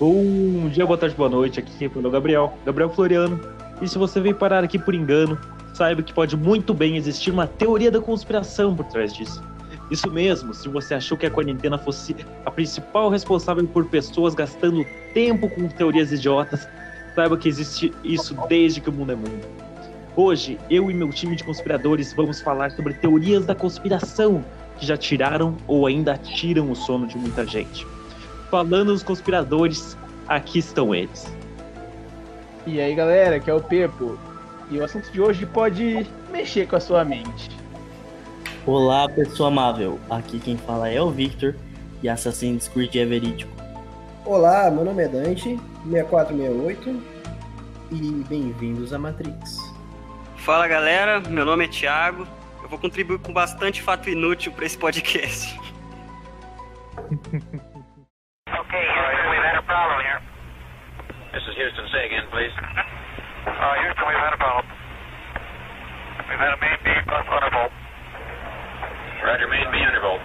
Bom dia, boa tarde, boa noite. Aqui quem falou é o Gabriel, Gabriel Floriano. E se você veio parar aqui por engano, saiba que pode muito bem existir uma teoria da conspiração por trás disso. Isso mesmo, se você achou que a quarentena fosse a principal responsável por pessoas gastando tempo com teorias idiotas, saiba que existe isso desde que o mundo é mundo. Hoje, eu e meu time de conspiradores vamos falar sobre teorias da conspiração que já tiraram ou ainda tiram o sono de muita gente. Falando nos conspiradores, aqui estão eles. E aí galera, que é o Pepo. E o assunto de hoje pode mexer com a sua mente. Olá, pessoa amável. Aqui quem fala é o Victor e Assassin's Creed é verídico. Olá, meu nome é Dante, 6468 e bem-vindos à Matrix. Fala galera, meu nome é Thiago. Eu vou contribuir com bastante fato inútil para esse podcast. Okay, Houston, we've had a problem here. This is Houston. Say again, please. Uh, Houston, we've had a problem. We've had a main beam plus undervolt. Roger, main beam undervolt.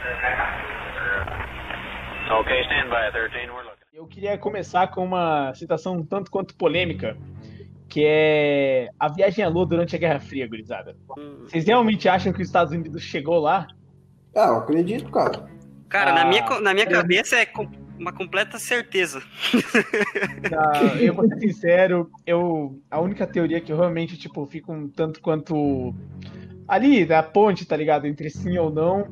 Okay, stand by, 13. We're looking. Eu queria começar com uma citação um tanto quanto polêmica, que é a viagem à Lua durante a Guerra Fria, gurizada. Vocês realmente acham que os Estados Unidos chegou lá? Ah, eu acredito, cara. Cara, Ah, na minha, na minha é. cabeça é uma completa certeza. Eu vou ser sincero, eu, a única teoria que eu realmente, tipo, fico um tanto quanto ali, da ponte, tá ligado? Entre sim ou não,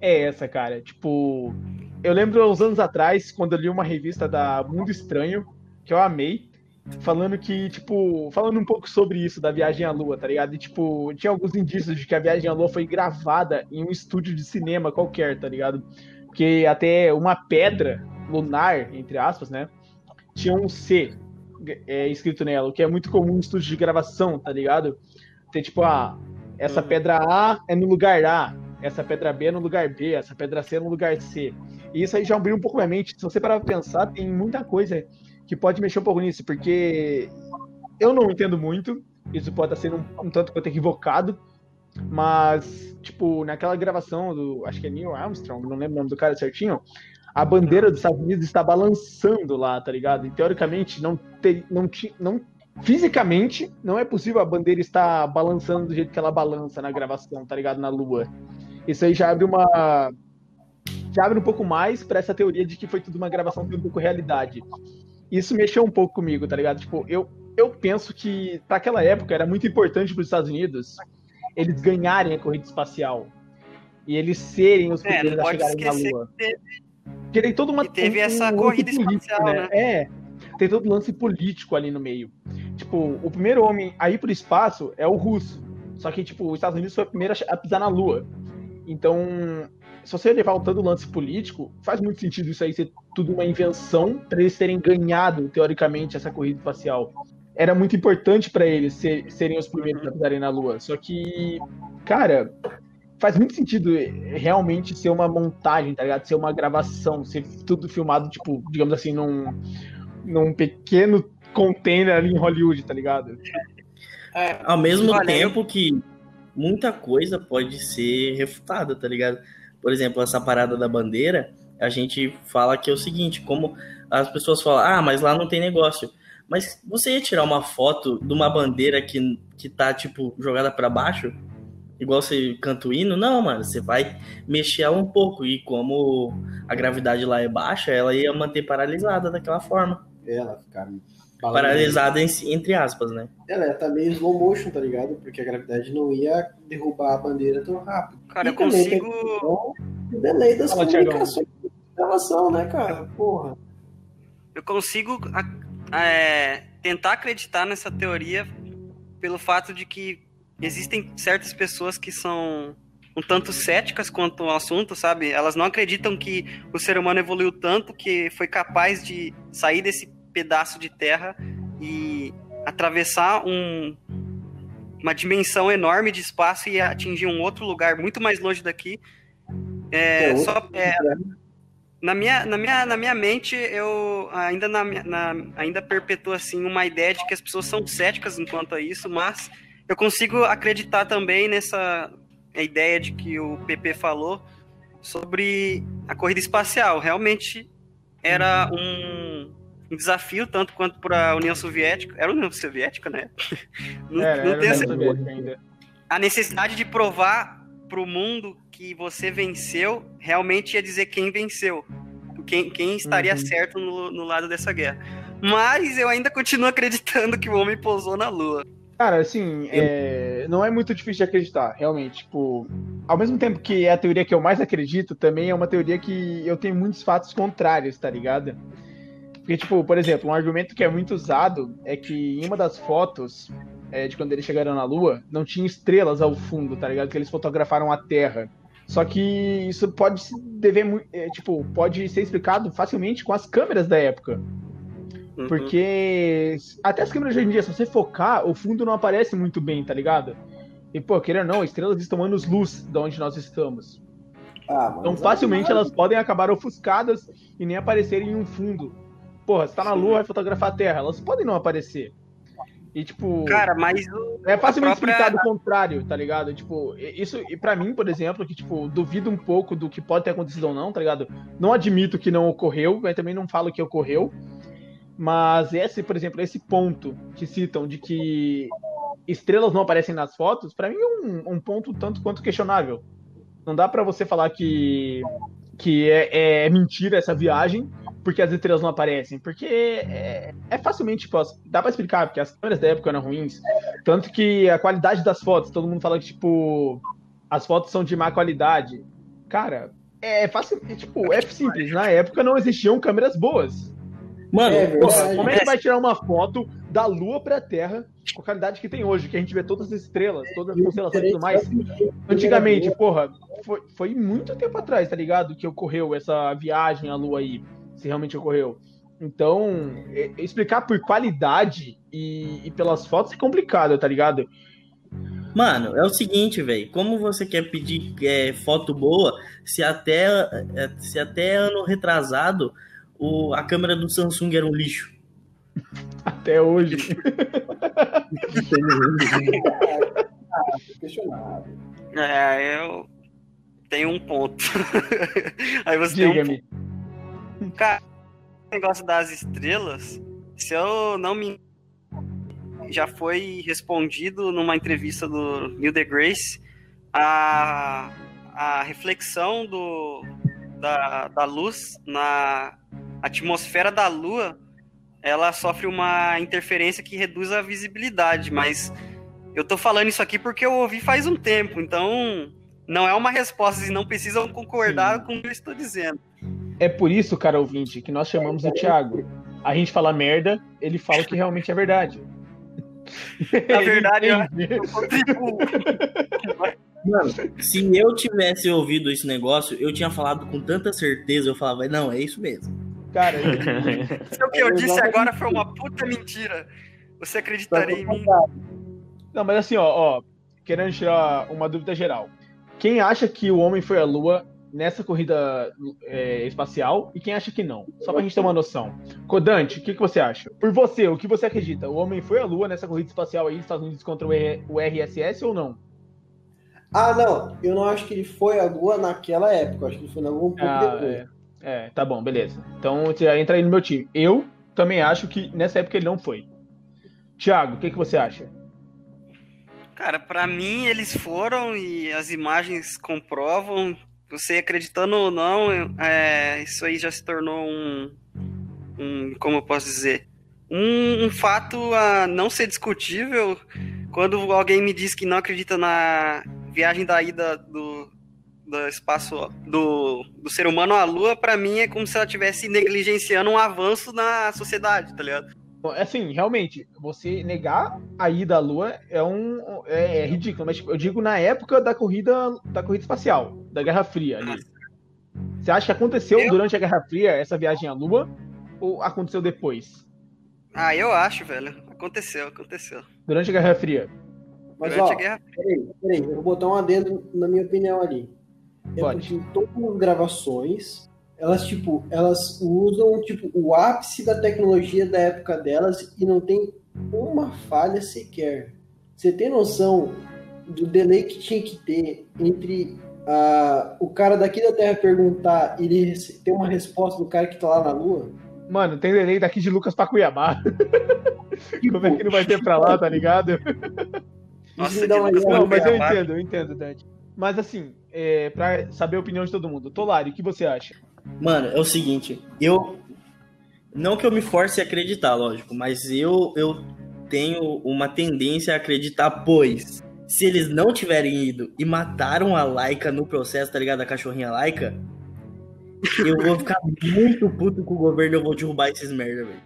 é essa, cara. Tipo, eu lembro uns anos atrás, quando eu li uma revista da Mundo Estranho, que eu amei, falando que, tipo, falando um pouco sobre isso, da viagem à Lua, tá ligado? E, tipo, tinha alguns indícios de que a viagem à Lua foi gravada em um estúdio de cinema qualquer, tá ligado? Porque até uma pedra lunar, entre aspas, né? Tinha um C é, escrito nela, o que é muito comum em estúdio de gravação, tá ligado? Tem tipo, ah, essa Uhum. pedra A é no lugar A, essa pedra B é no lugar B, essa pedra C é no lugar C. E isso aí já abriu um pouco minha mente. Se você parar pra pensar, tem muita coisa que pode mexer um pouco nisso, porque eu não entendo muito, isso pode estar sendo um, um tanto quanto equivocado, mas, tipo, naquela gravação do, acho que é Neil Armstrong, não lembro o nome do cara certinho, a bandeira dos Estados Unidos está balançando lá, tá ligado? E teoricamente, não ter, não, ti- não fisicamente, não é possível a bandeira estar balançando do jeito que ela balança na gravação, tá ligado? Na Lua. Isso aí já abre uma. Já abre um pouco mais pra essa teoria de que foi tudo uma gravação de um pouco realidade. Isso mexeu um pouco comigo, tá ligado? Tipo, eu, eu penso que para aquela época era muito importante para os Estados Unidos eles ganharem a corrida espacial. E eles serem os É, primeiros não a chegarem na Lua. que teve, Porque tem toda uma. que teve um- essa um corrida espacial, né? É. Tem todo lance político ali no meio. Tipo, o primeiro homem a ir pro espaço é o russo. Só que, tipo, os Estados Unidos foi o primeiro a pisar na Lua. Então, se você levar o tanto lance político, faz muito sentido isso aí ser tudo uma invenção para eles terem ganhado, teoricamente, essa corrida espacial. Era muito importante para eles ser- serem os primeiros a pisarem na Lua. Só que, cara, faz muito sentido eh, realmente ser uma montagem, tá ligado? Ser uma gravação, ser tudo filmado, tipo, digamos assim, num, num pequeno container ali em Hollywood, tá ligado? Ao mesmo Olha, tempo que muita coisa pode ser refutada, tá ligado? Por exemplo, essa parada da bandeira, a gente fala que é o seguinte, como as pessoas falam, ah, mas lá não tem negócio. Mas você ia tirar uma foto de uma bandeira que, que tá, tipo, jogada pra baixo? Igual você canta o hino? Não, mano, você vai mexer ela um pouco. E como a gravidade lá é baixa, ela ia manter paralisada daquela forma. Ela ficar Paralisada em- entre aspas, né? Ela tá meio slow motion, tá ligado? Porque a gravidade não ia derrubar a bandeira tão rápido. Cara, E eu tem consigo. do delay das Fala, comunicações de gravação, né, cara? Porra. Eu consigo é, tentar acreditar nessa teoria pelo fato de que existem certas pessoas que são um tanto céticas quanto ao assunto, sabe? Elas não acreditam que o ser humano evoluiu tanto que foi capaz de sair desse pedaço de terra e atravessar um, uma dimensão enorme de espaço e atingir um outro lugar muito mais longe daqui. É, É só, é, na minha, na minha, na minha mente, eu ainda, na, na, ainda perpetuo assim, uma ideia de que as pessoas são céticas enquanto a isso, mas eu consigo acreditar também nessa ideia de que o PP falou sobre a corrida espacial. Realmente era um, um desafio tanto quanto para a União Soviética. Era a União Soviética, né? Não, Era, não tem essa- ainda. a necessidade de provar pro mundo que você venceu realmente ia dizer quem venceu. Quem, quem estaria Uhum. certo no, no lado dessa guerra. Mas eu ainda continuo acreditando que o homem pousou na Lua. Cara, assim, é, não é muito difícil de acreditar, realmente. Tipo, ao mesmo tempo que é a teoria que eu mais acredito, também é uma teoria que eu tenho muitos fatos contrários, tá ligado? Porque, tipo, por exemplo, um argumento que é muito usado é que em uma das fotos é, de quando eles chegaram na Lua, não tinha estrelas ao fundo, tá ligado? Que eles fotografaram a Terra. Só que isso pode se dever, é, tipo, pode ser explicado facilmente com as câmeras da época. Uhum. Porque até as câmeras de hoje em dia, se você focar, o fundo não aparece muito bem, tá ligado? E, pô, querendo ou não, estrelas estão anos luz de onde nós estamos. Ah, mano, Então, facilmente elas podem acabar ofuscadas e nem aparecerem em um fundo. Porra, você tá na Lua, vai fotografar a Terra, elas podem não aparecer. E, tipo, Cara, mas é facilmente própria- explicado o contrário, tá ligado? Tipo, isso, e pra mim, por exemplo, que, tipo, duvido um pouco do que pode ter acontecido ou não, tá ligado? Não admito que não ocorreu, mas também não falo que ocorreu. Mas esse, por exemplo, esse ponto que citam de que estrelas não aparecem nas fotos, pra mim é um, um ponto tanto quanto questionável. Não dá pra você falar que, que é, é mentira essa viagem, porque as estrelas não aparecem. Porque é, é facilmente, tipo, dá pra explicar, porque as câmeras da época eram ruins. Tanto que a qualidade das fotos, todo mundo fala que, tipo, as fotos são de má qualidade. Cara, é fácil, é, tipo, é simples. Na época não existiam câmeras boas. Mano, É como é que vai tirar uma foto da Lua pra Terra com a qualidade que tem hoje, que a gente vê todas as estrelas, todas as constelações e tudo mais? Antigamente, porra, foi, foi muito tempo atrás, tá ligado? Que ocorreu essa viagem à Lua aí, se realmente ocorreu. Então, explicar por qualidade e, e pelas fotos é complicado, tá ligado? Mano, é o seguinte, velho. Como você quer pedir é, foto boa se até, é, se até ano retrasado o, a câmera do Samsung era um lixo? Até hoje. É, eu tenho um ponto. Aí você tem um Diga-me. Cara, o negócio das estrelas, se eu não me já foi respondido numa entrevista do Neil deGrasse a, a reflexão do, da, da luz na atmosfera da Lua ela sofre uma interferência que reduz a visibilidade, mas eu tô falando isso aqui porque eu ouvi faz um tempo, então não é uma resposta e não precisam concordar com o que eu estou dizendo. É por isso, cara ouvinte, que nós chamamos o Thiago. A gente fala merda, ele fala o que realmente é verdade. Na verdade, eu- Entende? eu contribuo. Mano, se eu tivesse ouvido esse negócio, eu tinha falado com tanta certeza, eu falava, não, é isso mesmo. Cara, Se o que eu disse agora foi uma puta mentira, você acreditaria em mim? Não, mas assim, ó, ó, querendo tirar uma dúvida geral. Quem acha que o homem foi à Lua nessa corrida é, espacial e quem acha que não? Só pra gente ter uma noção. Codante, o que, que você acha? Por você, o que você acredita? O homem foi à Lua nessa corrida espacial aí, Estados Unidos contra o, RSS ou não? Ah, não. Eu não acho que ele foi à Lua naquela época. Eu acho que ele foi na Lua um pouco Ah, depois. é. É, tá bom, beleza. Então já entra aí no meu time. Eu também acho que nessa época ele não foi. Thiago, o que, que você acha? Cara, pra mim eles foram e as imagens comprovam. Você acreditando ou não, é, isso aí já se tornou um, um como eu posso dizer, um, um fato a não ser discutível. Quando alguém me diz que não acredita na viagem da ida do, do espaço do, do ser humano à Lua, pra mim é como se ela estivesse negligenciando um avanço na sociedade, tá ligado? Bom, Assim, realmente, você negar a ida à Lua é um é, é ridículo, mas tipo, eu digo na época da corrida da corrida espacial, da Guerra Fria ali. Você acha que aconteceu Eu- durante a Guerra Fria essa viagem à Lua ou aconteceu depois? Ah, eu acho, velho. Aconteceu, aconteceu. Durante a Guerra Fria. Mas, Durante ó, a Guerra peraí, peraí. Eu vou botar um adendo na minha opinião ali. É Pode. porque todas as gravações, elas, tipo, elas usam, tipo, o ápice da tecnologia da época delas e não tem uma falha sequer. Você tem noção do delay que tinha que ter entre ah, o cara daqui da Terra perguntar e ele ter uma resposta do cara que tá lá na Lua? Mano, tem delay daqui de Lucas pra Cuiabá. Como é que não vai ter pra lá, tá ligado? Nossa. Não, mas eu entendo, eu entendo, Dante. Mas assim, é, pra saber a opinião de todo mundo. Tolari, o que você acha? Mano, é o seguinte, eu. Não que eu me force a acreditar, lógico, mas eu, eu tenho uma tendência a acreditar, pois se eles não tiverem ido e mataram a Laika no processo, tá ligado? A cachorrinha Laika, eu vou ficar muito puto com o governo e eu vou derrubar esses merda, velho.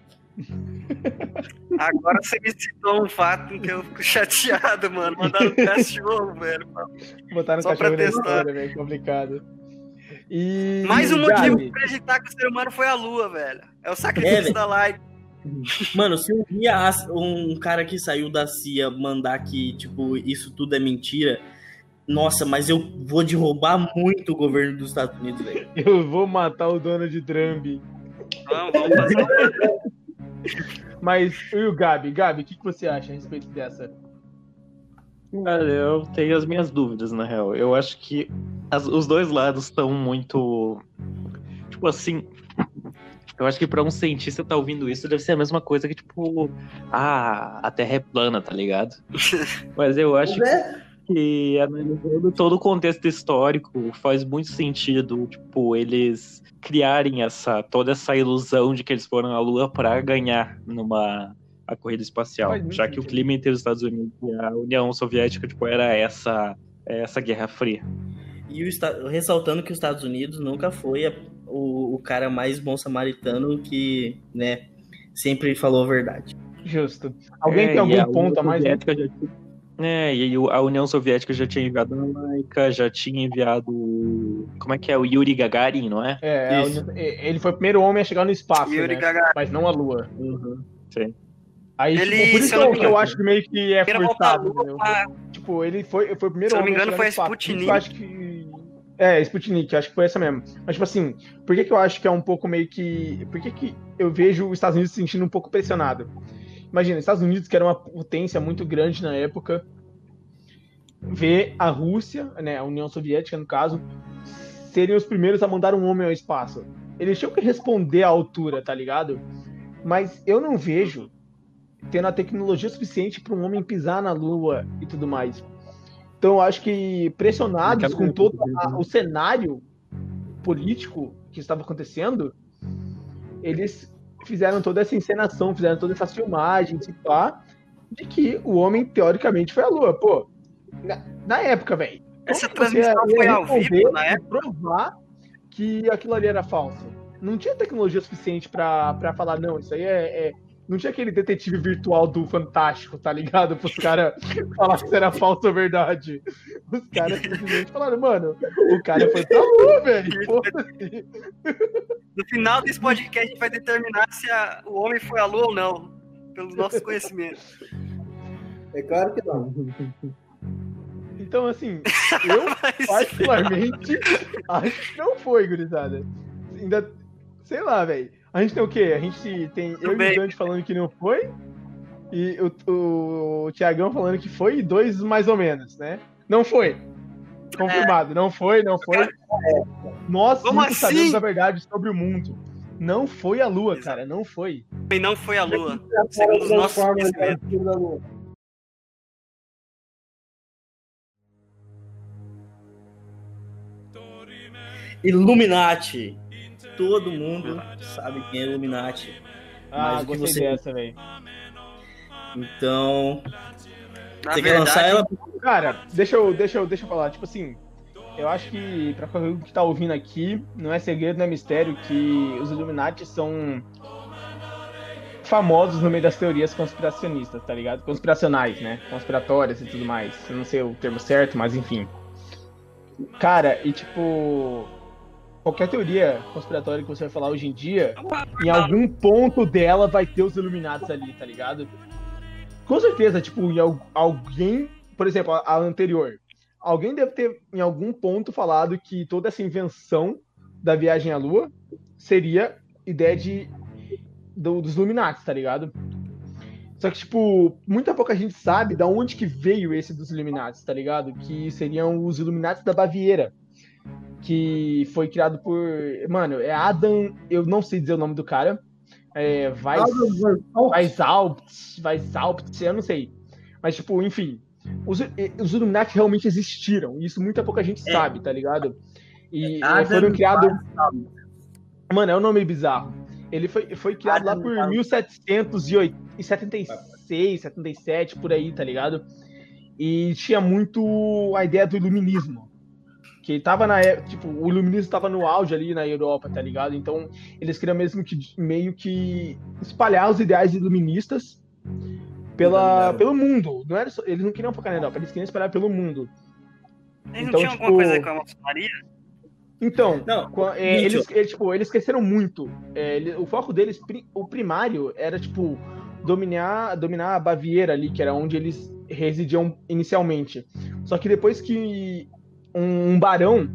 Agora você me citou um fato em que eu fico chateado, mano. Mandaram um cachorro, velho. Botaram Só pra cachorro na testar. história, velho. Complicado. E. Mais um Gabi, motivo pra acreditar que o ser humano foi a lua, velho. É o É, sacrifício velho. da live. Mano, se um dia um cara que saiu da CIA mandar que, tipo, isso tudo é mentira, nossa, mas eu vou derrubar muito o governo dos Estados Unidos, velho. Eu vou matar o Donald Trump. Vamos, vamos fazer Mas, e o Gabi? Gabi, o que, que você acha a respeito dessa? Cara, eu tenho as minhas dúvidas, na real. Eu acho que as- os dois lados estão muito. Tipo assim. Eu acho que pra um cientista tá ouvindo isso deve ser a mesma coisa que, tipo, ah, a Terra é plana, tá ligado? Mas eu acho Né? Que, analisando todo o contexto histórico, faz muito sentido, tipo, eles criarem essa, toda essa ilusão de que eles foram à Lua pra ganhar numa a corrida espacial. Já que o clima entre os Estados Unidos e a União Soviética, tipo, era essa, essa Guerra Fria. E o ressaltando que os Estados Unidos nunca foi a- o, o cara mais bom samaritano que, né, sempre falou a verdade. Justo. Alguém É, tem algum ponto a mais? Soviética já É, e a União Soviética já tinha enviado a Laika, já tinha enviado. Como é que é? O Yuri Gagarin, não é? É. União- ele foi o primeiro homem a chegar no espaço, Yuri né? Gagarin. Mas não a Lua. Sim. Aí, Ele, tipo, por isso se que eu eu, acho que meio que é forçado, lua, entendeu? a- Tipo, ele foi, foi o primeiro Se eu não me homem engano, a foi chegar a Sputnik. Eu acho que... É, Sputnik, acho que foi essa mesmo. Mas, tipo assim, por que, que eu acho que é um pouco meio que... Por que, que eu vejo os Estados Unidos se sentindo um pouco pressionado? Imagina, os Estados Unidos, que era uma potência muito grande na época, ver a Rússia, né, a União Soviética, no caso, serem os primeiros a mandar um homem ao espaço. Eles tinham que responder à altura, tá ligado? Mas eu não vejo tendo a tecnologia suficiente para um homem pisar na Lua e tudo mais. Então eu acho que pressionados com todo a- o cenário político que estava acontecendo, eles fizeram toda essa encenação, fizeram todas essas filmagens e pá, de que o homem teoricamente foi à Lua. Pô, na, na época, velho. Essa transmissão foi ao vivo na época. provar que aquilo ali era falso. Não tinha tecnologia suficiente pra, pra falar, não, isso aí é, é- Não tinha aquele detetive virtual do Fantástico, tá ligado? Pros caras falar se era falso ou verdade. Os caras simplesmente falaram, mano, o cara foi pra lua, velho. No final desse podcast, a gente vai determinar se a- o homem foi à lua ou não. Pelos nossos conhecimentos. É claro que não. Então, assim, eu Mas, particularmente acho que não foi, gurizada. Ainda, sei lá, velho. A gente tem o quê? A gente tem eu e o Dante falando que não foi, e o, o Tiagão falando que foi, e dois mais ou menos, né? Não foi. Confirmado, não foi, não foi. Nós Como assim? sabemos a verdade sobre o mundo. Não foi a Lua, cara, não foi. e não foi à lua. A Segundo os nossos conhecimentos. Illuminati. Todo mundo sabe quem é Illuminati. Ah, Mas o que gostei você- dessa, velho. Então, Na você quer lançar verdade, ela? Cara, deixa eu, deixa eu, deixa eu falar. Tipo assim, eu acho que pra qualquer um que tá ouvindo aqui, não é segredo, não é mistério que os Illuminati são famosos no meio das teorias conspiracionistas, tá ligado? Conspiracionais, né? Conspiratórias e tudo mais. Eu não sei o termo certo, mas enfim. Cara, e tipo, qualquer teoria conspiratória que você vai falar hoje em dia, em algum ponto dela vai ter os Illuminati ali, tá ligado? Com certeza, tipo, em al- alguém, por exemplo, a, a anterior, alguém deve ter em algum ponto falado que toda essa invenção da viagem à Lua seria ideia de do- dos Illuminati, tá ligado? Só que, tipo, muita pouca gente sabe da onde que veio esse dos Illuminati, tá ligado? Que seriam os Illuminati da Baviera. Que foi criado por. Mano, é Adam. Eu não sei dizer o nome do cara. é, Weiss, Weishaupt, Weishaupt, eu não sei. Mas, tipo, enfim, os, os Illuminati realmente existiram. E isso muita pouca gente É. sabe, tá ligado? E é, foram criados. Mano, é um nome bizarro. Ele foi, foi criado lá Adam por Weishaupt. 1776, 77, por aí, tá ligado? E tinha muito a ideia do iluminismo. Que tava na época, tipo, o iluminismo tava no auge ali na Europa, tá ligado? Então, eles queriam mesmo que meio que espalhar os ideais iluministas pela, pelo mundo. Não era só- eles não queriam focar na Europa, eles queriam espalhar pelo mundo. Eles Então, não tinham tipo- alguma coisa com a maçonaria? Então, Não, é, eles, eles, tipo, eles cresceram muito. É, ele- o foco deles, o primário, era, tipo, dominar, dominar a Baviera ali, que era onde eles residiam inicialmente. Só que depois que um, barão,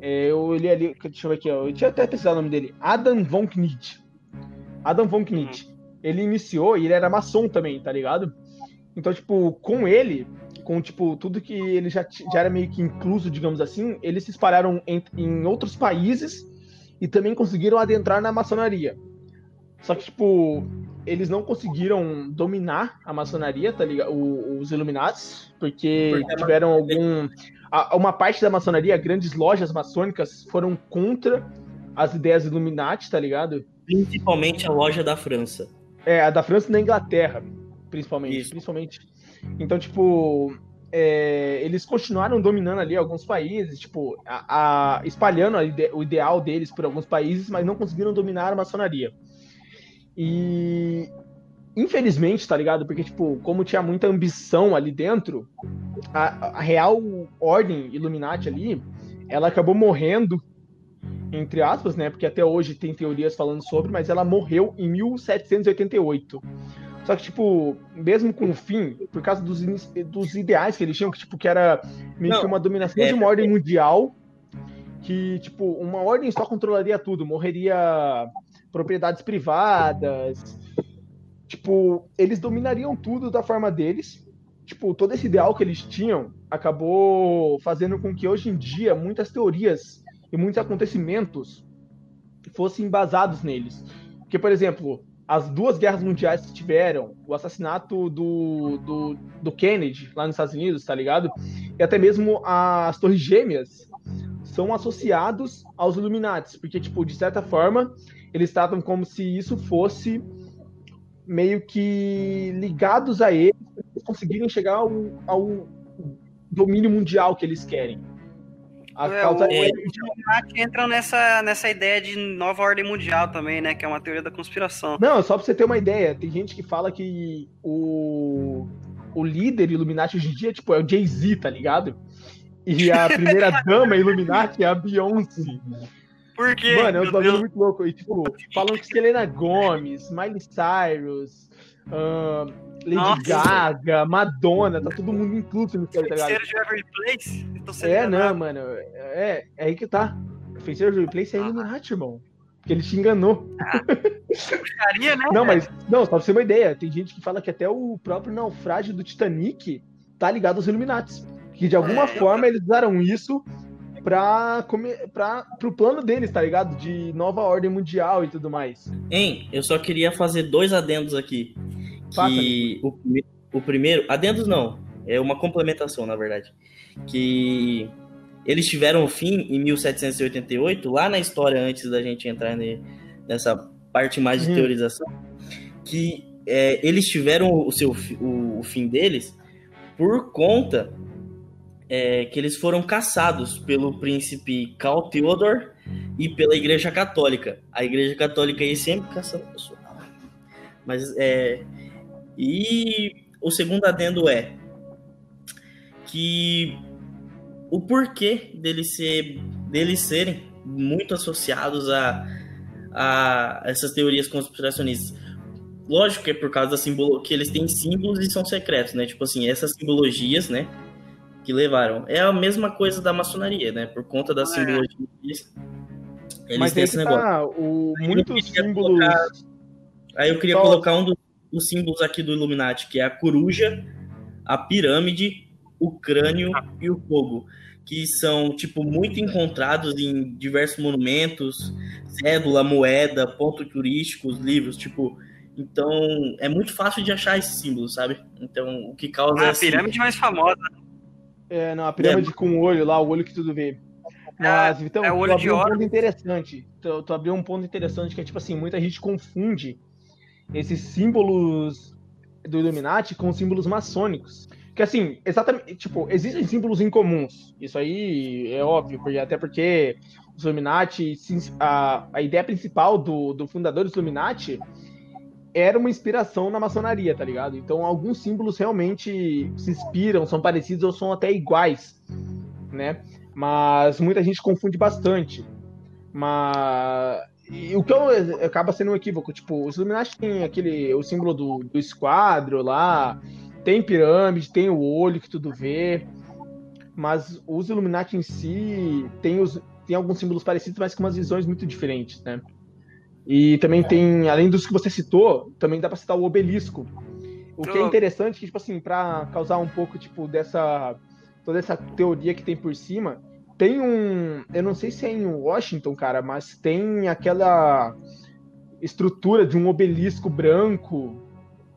é, eu li ali, deixa eu ver aqui, ó, eu tinha até pesquisado o nome dele, Adam von Knight. Adam von Knight. Ele iniciou e ele era maçom também, tá ligado? Então, tipo, com ele, com tipo tudo que ele já, já era meio que incluso, digamos assim, eles se espalharam em, em outros países e também conseguiram adentrar na maçonaria. Só que, tipo, eles não conseguiram dominar a maçonaria, tá ligado? O- os Illuminatis, porque a tiveram algum. A- uma parte da maçonaria, grandes lojas maçônicas, foram contra as ideias Illuminati, tá ligado? Principalmente a loja da França. É, a da França e da Inglaterra, principalmente. Isso. Principalmente. Então, tipo, é, eles continuaram dominando ali alguns países, tipo, a, a- espalhando a ide- o ideal deles por alguns países, mas não conseguiram dominar a maçonaria. E infelizmente, tá ligado? Porque, tipo, como tinha muita ambição ali dentro, a, a real ordem Illuminati ali, ela acabou morrendo, entre aspas, né? Porque até hoje tem teorias falando sobre, mas ela morreu em 1788. Só que, tipo, mesmo com o fim, por causa dos, dos ideais que eles tinham, que, tipo, que era meio Não, que uma dominação é- de uma ordem mundial, que, tipo, uma ordem só controlaria tudo, morreria propriedades privadas, tipo, eles dominariam tudo da forma deles, tipo, todo esse ideal que eles tinham acabou fazendo com que hoje em dia muitas teorias e muitos acontecimentos fossem embasados neles. Porque, por exemplo, as duas guerras mundiais que tiveram, o assassinato do, do, do Kennedy lá nos Estados Unidos, tá ligado? E até mesmo as Torres Gêmeas são associados aos Illuminati, porque, tipo, de certa forma, eles tratam como se isso fosse meio que ligados a eles, eles conseguirem chegar ao, ao domínio mundial que eles querem. A É, causa o- é- Illuminati entram nessa, nessa ideia de nova ordem mundial também, né? Que é uma teoria da conspiração. Não, só pra você ter uma ideia, tem gente que fala que o, o líder Illuminati hoje em dia, tipo, é o Jay-Z, tá ligado? E a primeira dama Illuminati é a Beyoncé. Por quê? Mano, é um bagulho muito louco. E, tipo, falam que Selena Gomes, Miley Cyrus, ahn, Lady Nossa. Gaga, Madonna, tá todo mundo incluso nisso aí, tá ligado? De Every Place? Eu É, não, mano. É, é aí que tá. Feiticeiro de Replace é Illuminati, irmão. Porque ele te enganou. Puxaria, né? Não, mas, não, só pra você ter uma ideia, tem gente que fala que até o próprio naufrágio do Titanic tá ligado aos Illuminati. Que de alguma É, eu- forma eles usaram isso pra, pro plano deles, tá ligado? De nova ordem mundial e tudo mais. Hein, eu só queria fazer dois adendos aqui. Faça, Que o, o primeiro. Adendos não, é uma complementação, na verdade. Que eles tiveram o fim em 1788, lá na história, antes da gente entrar ne- nessa parte mais de Uhum. teorização, que é, eles tiveram o, seu, o, o fim deles por conta é, que eles foram caçados pelo príncipe Karl Theodor e pela Igreja Católica. A Igreja Católica aí sempre caçando pessoal. Mas é. E o segundo adendo é que o porquê deles, ser, serem muito associados a, a essas teorias conspiracionistas. Lógico que é por causa da simbolo que eles têm símbolos e são secretos, né? Tipo assim, essas simbologias, né? Que levaram. É a mesma coisa da maçonaria, né? Por conta das É. simbologias. Eles Mas têm aí esse que negócio. tá, o, Eu muitos queria símbolos. colocar- Aí eu queria Só- colocar um dos, dos símbolos aqui do Illuminati, que é a coruja, a pirâmide, o crânio e o fogo. que são, tipo, muito encontrados em diversos monumentos, cédula, moeda, pontos turísticos, livros, tipo. Então, é muito fácil de achar esses símbolos, sabe? Então, o que causa. Ah, a assim, pirâmide mais famosa. É, não, a pirâmide com o olho lá, o olho que tudo vê. Mas, Vitão, é o tu olho de abriu um ponto interessante. Tu, tu abriu um ponto interessante que é tipo assim, muita gente confunde esses símbolos do Illuminati com símbolos maçônicos. Que assim, exatamente, tipo, existem símbolos incomuns. Isso aí é óbvio, porque, até porque os Illuminati, a, a ideia principal do, do fundador dos Illuminati era uma inspiração na maçonaria, tá ligado? Então alguns símbolos realmente se inspiram, são parecidos ou são até iguais, né? Mas muita gente confunde bastante. Mas e o que eu, acaba sendo um equívoco, tipo, os Illuminati tem aquele o símbolo do, do esquadro lá, tem pirâmide, tem o olho que tudo vê, mas os Illuminati em si tem, os, tem alguns símbolos parecidos, mas com umas visões muito diferentes, né? E também tem, além dos que você citou, também dá pra citar o obelisco. O que é Oh. interessante, que, tipo assim, pra causar um pouco, tipo, dessa. toda essa teoria que tem por cima, tem um. Eu não sei se é em Washington, cara, mas tem aquela estrutura de um obelisco branco.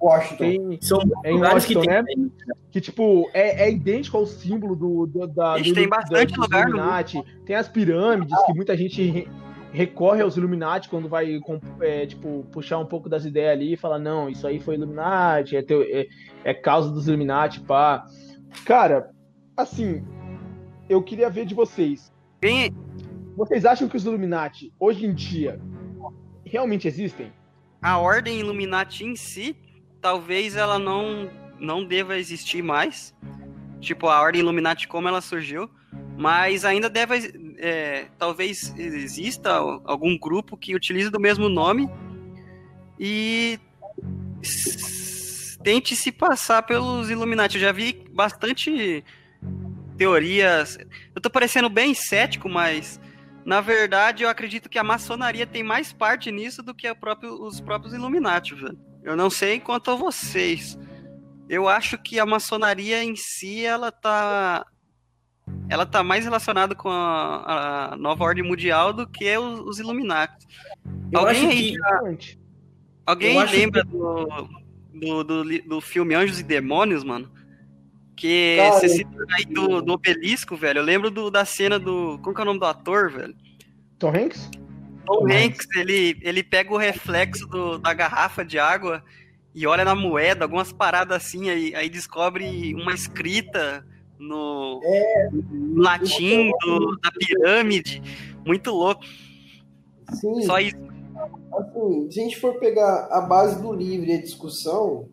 Washington. Tem, São É em lugares que Washington, tem. que, tipo, é, é idêntico ao símbolo do, do, da, Gente, do, tem do- bastante lugar Illuminati. Tem as pirâmides, que muita gente recorre aos Illuminati quando vai, é, tipo, puxar um pouco das ideias ali e fala, não, isso aí foi Illuminati, é, teu- é, é causa dos Illuminati, pá. Cara, assim, eu queria ver de vocês. Quem, Vocês acham que os Illuminati, hoje em dia, realmente existem? a ordem Illuminati em si, talvez ela não, não deva existir mais. Tipo, a ordem Illuminati como ela surgiu. Mas ainda deve. É, talvez exista algum grupo que utilize do mesmo nome e tente se passar pelos Illuminati. Eu já vi bastante teorias. Eu tô parecendo bem cético, mas na verdade, eu acredito que a maçonaria tem mais parte nisso do que próprio- os próprios Illuminati, velho. Eu não sei quanto a vocês. Eu acho que a maçonaria em si, ela tá. Ela tá mais relacionada com a, a nova ordem mundial do que os, os Illuminati. Eu Alguém aí que. Alguém lembra do, do, do, li- do filme Anjos e Demônios, mano? Que Cara, você cita aí do, do obelisco, velho. Eu lembro do, da cena do. Como que é o nome do ator, velho? Tom Hanks? Tom Tom Hanks, ele, ele pega o reflexo do- da garrafa de água e olha na moeda, algumas paradas assim, aí, aí descobre uma escrita no no latim do- da pirâmide. Muito louco. Sim, Só isso. assim, se a gente for pegar a base do livro e a discussão,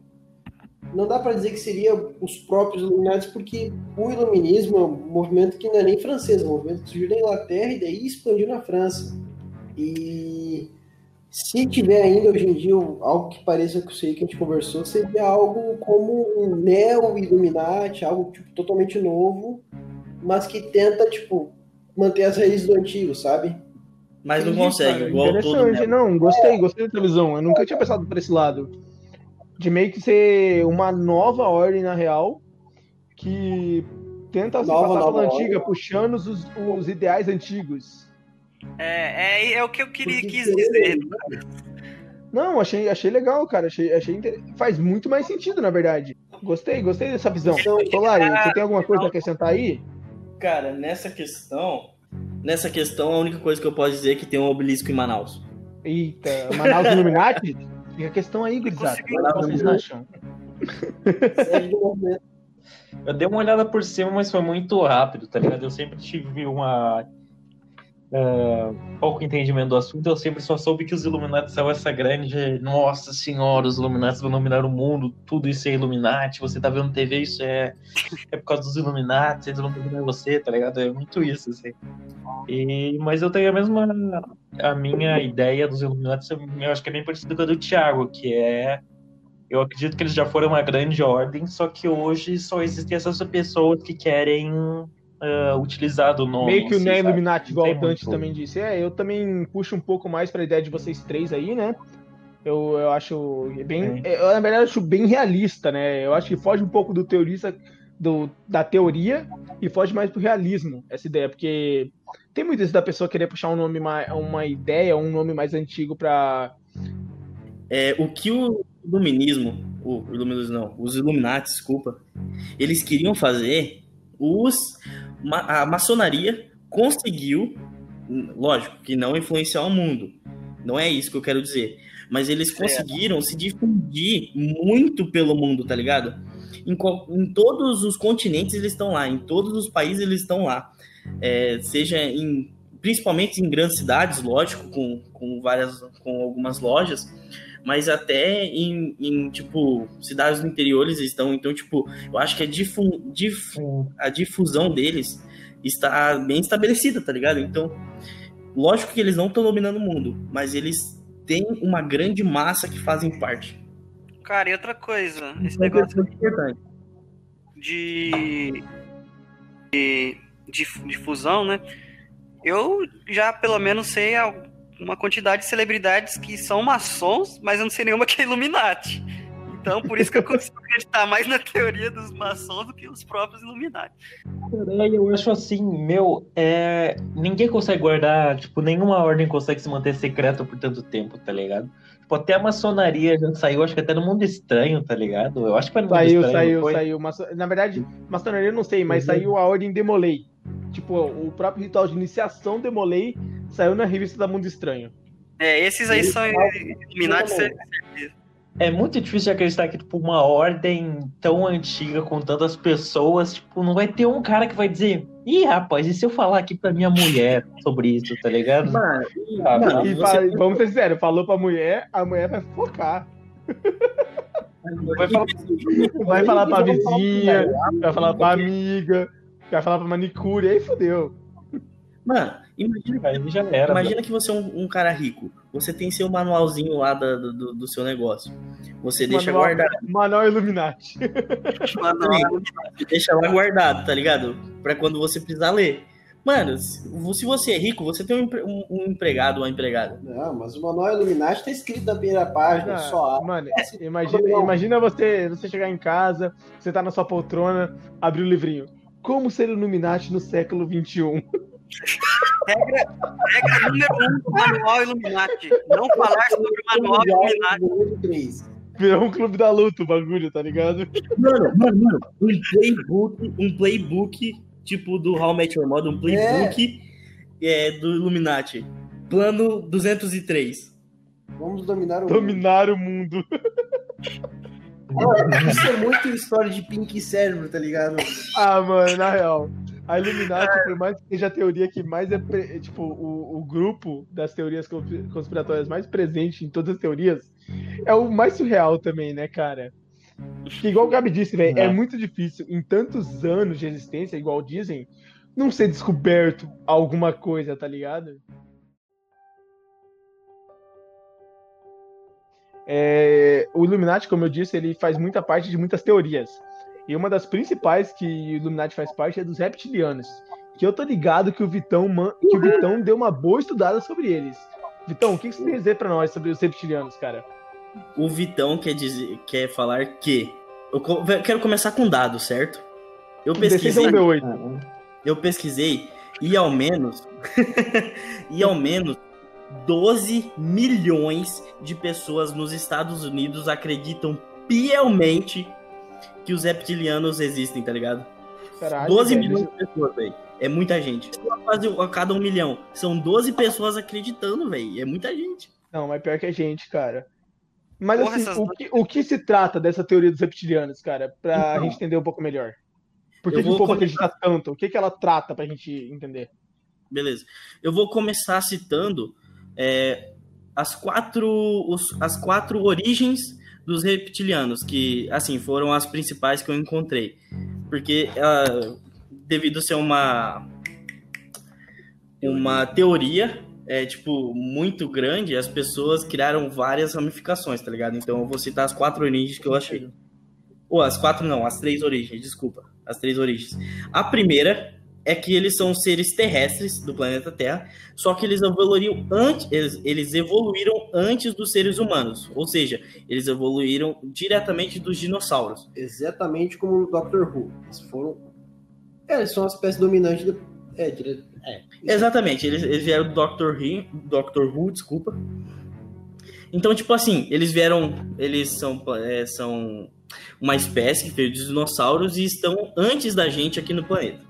não dá para dizer que seria os próprios Illuminati, porque o iluminismo é um movimento que não é nem francês, é um movimento que surgiu da Inglaterra e daí expandiu na França. E se tiver ainda hoje em dia algo que pareça com isso aí que a gente conversou, seria algo como um neo-Illuminati, algo tipo, totalmente novo, mas que tenta, tipo, manter as raízes do antigo, sabe? Mas não consegue, cara. igual todo não, gostei, gostei da visão. Eu nunca tinha pensado por esse lado. De meio que ser uma nova ordem, na real, que tenta se Nova, passar nova pela ordem. antiga, puxando os, os ideais antigos. É, é, é o que eu queria, quis dizer. Não, achei, achei legal, cara. Achei, achei inter- Faz muito mais sentido, na verdade. Gostei, gostei dessa visão. Solari, você tem alguma coisa a acrescentar aí? Cara, nessa questão. Nessa questão, a única coisa que eu posso dizer é que tem um obelisco em Manaus. Eita, Manaus Illuminati? Fica a questão aí, gurizada. O vocês acham? Eu dei uma olhada por cima, mas foi muito rápido, tá ligado? Eu sempre tive uma. Ah, pouco entendimento do assunto, eu sempre só soube que os Illuminati são essa grande. Nossa senhora, os Illuminati vão dominar o mundo, tudo isso é Illuminati, você tá vendo TV, isso é, é por causa dos Illuminati, eles vão dominar você, tá ligado? É muito isso, assim. E, mas eu tenho a mesma. A minha ideia dos Illuminati, eu acho que é bem parecida com a do Thiago, que é. Eu acredito que eles já foram uma grande ordem, só que hoje só existem essas pessoas que querem ah, utilizar do nome. Meio que o Neo? Illuminati, igual Não o Dante também disse. É, eu também puxo um pouco mais pra ideia de vocês três aí, né? Eu, eu acho bem. Sim. Eu, na verdade, acho bem realista, né? Eu acho que foge um pouco do teorista do, da teoria e foge mais pro realismo, essa ideia, porque tem muito isso da pessoa querer puxar um nome mais, uma ideia, um nome mais antigo pra. É, o que o iluminismo, o iluminismo não, os Illuminati, desculpa, eles queriam fazer, os, a maçonaria conseguiu, lógico, que não influenciar o mundo, não é isso que eu quero dizer, mas eles conseguiram se difundir muito pelo mundo, tá ligado? Em, em todos os continentes eles estão lá, em todos os países eles estão lá, É, seja em principalmente em grandes cidades, lógico, com, com várias, com algumas lojas, mas até em, em, tipo cidades do interior eles estão, então tipo, eu acho que a, difu, difu- a difusão deles está bem estabelecida, tá ligado? Então, lógico que eles não estão dominando o mundo, mas eles têm uma grande massa que fazem parte. Cara, e outra coisa, esse é negócio importante. de, de, de difusão, né? Eu já pelo menos sei uma quantidade de celebridades que são maçons, mas eu não sei nenhuma que é Illuminati. Então, por isso que eu consigo acreditar mais na teoria dos maçons do que os próprios Illuminati. Eu acho assim, meu, é... ninguém consegue guardar, tipo, nenhuma ordem consegue se manter secreta por tanto tempo, tá ligado? Tipo, até a maçonaria já saiu, acho que até no mundo estranho, tá ligado? Eu acho que foi no mundo Saiu, estranho, saiu, saiu. Maço- Na verdade, maçonaria eu não sei, mas Uhum. saiu a ordem Demolei. Tipo, o próprio ritual de iniciação Demolei saiu na revista da Mundo Estranho. É, esses aí são Illuminati, certeza. É muito difícil de acreditar que, tipo, uma ordem tão antiga, com tantas pessoas, tipo, não vai ter um cara que vai dizer, ih, rapaz, e se eu falar aqui pra minha mulher sobre isso, tá ligado? Mano, Ah, mano, E você- vamos ser sinceros, falou pra mulher, a mulher vai focar. Vai falar, Vai falar pra vizinha, vai falar pra amiga, vai falar pra manicure, aí fodeu. Mano, imagina aí já era. Imagina que você é um, um cara rico. Você tem seu manualzinho lá do, do, do seu negócio. Você deixa Manual- guardado. Manual Illuminati. Mano, Você deixa lá guardado, tá ligado? Pra quando você precisar ler. Mano, se você é rico, você tem um, um- um empregado ou uma empregada. Não, mas o manual Illuminati tá escrito na primeira página, Ah, só a. Mano, imagina, imagina você, você chegar em casa, você tá na sua poltrona, abrir o livrinho. Como ser Illuminati no século um? XXI? Regra número um do Manual Illuminati. Não falar sobre o Manual Illuminati. Volume 3. Virou um clube da luta o bagulho, tá ligado? Mano, mano, mano. Um playbook, um playbook tipo do How Met Your Mother, um playbook é. do Illuminati. Plano 203. Vamos dominar o mundo. Dominar o mundo. Mano, Isso é muito história de Pink Cérebro, tá ligado? Ah, mano, na real. A Illuminati, por mais que seja a teoria que mais é. pre- Tipo, o, o grupo das teorias conspi- conspiratórias mais presente em todas as teorias, é o mais surreal também, né, cara? Que igual o Gabi disse, velho, é É. muito difícil, em tantos anos de existência, igual dizem, não ser descoberto alguma coisa, tá ligado? É, o Illuminati, como eu disse, ele faz muita parte de muitas teorias. E uma das principais que o Illuminati faz parte é dos reptilianos. Que eu tô ligado que o Vitão, man- que o Vitão deu uma boa estudada sobre eles. Vitão, o que você tem a dizer pra nós sobre os reptilianos, cara? O Vitão quer dizer, quer falar que. Eu quero começar com dados, certo? Eu D6 pesquisei. D8. eu pesquisei e ao menos e ao menos 12 milhões de pessoas nos Estados Unidos acreditam pielmente que os reptilianos existem, tá ligado? Caralho, 12 velho. milhões de pessoas, velho. É muita gente. Quase a cada um milhão. São 12 pessoas acreditando, velho. É muita gente. Não, mas pior que a gente, cara. Mas Porra, assim, essas o que, o que se trata dessa teoria dos reptilianos, cara? Pra Então, gente entender um pouco melhor. Por que, o povo começar- acredita tanto? O que, que ela trata pra gente entender? Beleza. Eu vou começar citando é, as, quatro, os- as quatro origens dos reptilianos, que, assim, foram as principais que eu encontrei. Porque, ah, devido a ser uma, uma teoria, é, tipo, muito grande, as pessoas criaram várias ramificações, tá ligado? Então eu vou citar as quatro origens que eu achei. Ou as quatro não, as três origens, desculpa. As três origens. A primeira é que eles são seres terrestres do planeta Terra, só que eles evoluíram antes, eles, eles evoluíram antes dos seres humanos, ou seja, eles evoluíram diretamente dos dinossauros. Exatamente como no Doctor Who. Eles foram. É, eles são uma espécie dominante do. É, dire... é. Exatamente, eles, eles vieram do Doctor Who, Doctor Who, desculpa. Então, tipo assim, eles vieram, eles são, é, são uma espécie que veio dos dinossauros e estão antes da gente aqui no planeta.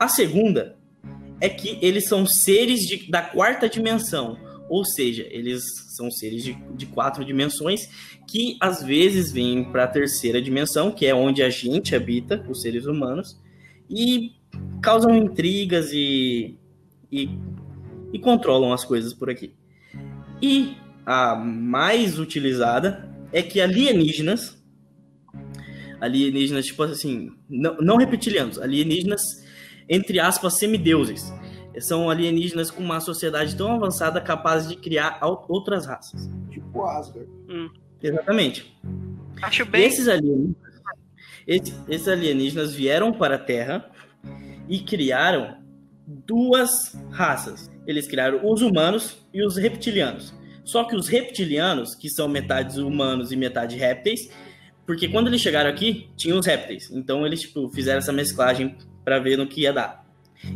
A segunda é que eles são seres de, da quarta dimensão, ou seja, eles são seres de, de quatro dimensões que às vezes vêm para a terceira dimensão, que é onde a gente habita, os seres humanos, e causam intrigas e, e, e controlam as coisas por aqui. E a mais utilizada é que alienígenas, alienígenas tipo assim, não, não reptilianos, alienígenas entre aspas semideuses, são alienígenas com uma sociedade tão avançada capaz de criar outras raças. Tipo Asgard. Exatamente. Acho bem. Esses alienígenas, esse- esses alienígenas vieram para a Terra e criaram duas raças. Eles criaram os humanos e os reptilianos. Só que os reptilianos, que são metade humanos e metade répteis, porque quando eles chegaram aqui, tinham os répteis. Então eles tipo, fizeram essa mesclagem para ver no que ia dar.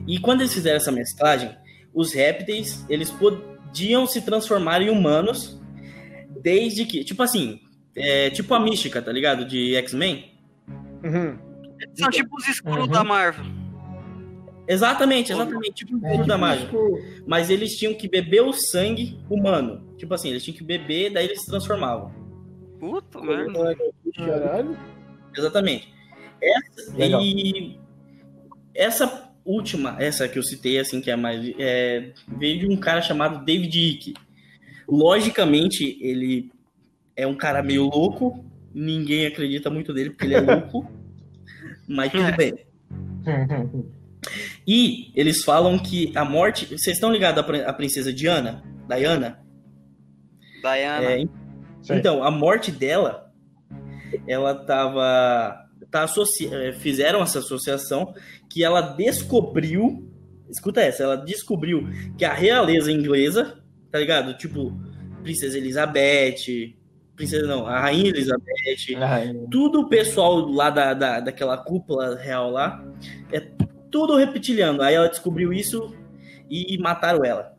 E quando eles fizeram essa mesclagem, os répteis, eles podiam se transformar em humanos desde que, tipo assim, é, tipo a mística, tá ligado? De X-Men. Uhum. São tipo os escuros Uhum. da Marvel. Exatamente, exatamente, tipo o É, Escuro tipo, da Mágica. tipo, Mas eles tinham que beber o sangue humano. Tipo assim, eles tinham que beber, daí eles se transformavam. Puta merda. Caralho. Exatamente. Essa, e essa última, essa que eu citei, assim, que é a mais. É, veio de um cara chamado David Icke. Logicamente, ele é um cara meio louco. Ninguém acredita muito nele porque ele é louco. mas tudo É. bem. E eles falam que a morte. Vocês estão ligados à prin- à princesa Diana? Diana? Diana. É, então, a morte dela, ela tava. Tá associ... eh, Fizeram essa associação que ela descobriu. Escuta essa, ela descobriu que a realeza inglesa, tá ligado? Tipo, Princesa Elizabeth. Princesa não, a Rainha Elizabeth. Ai, Tudo o pessoal lá da, da, daquela cúpula real lá. É tudo reptiliano. Aí ela descobriu isso e mataram ela.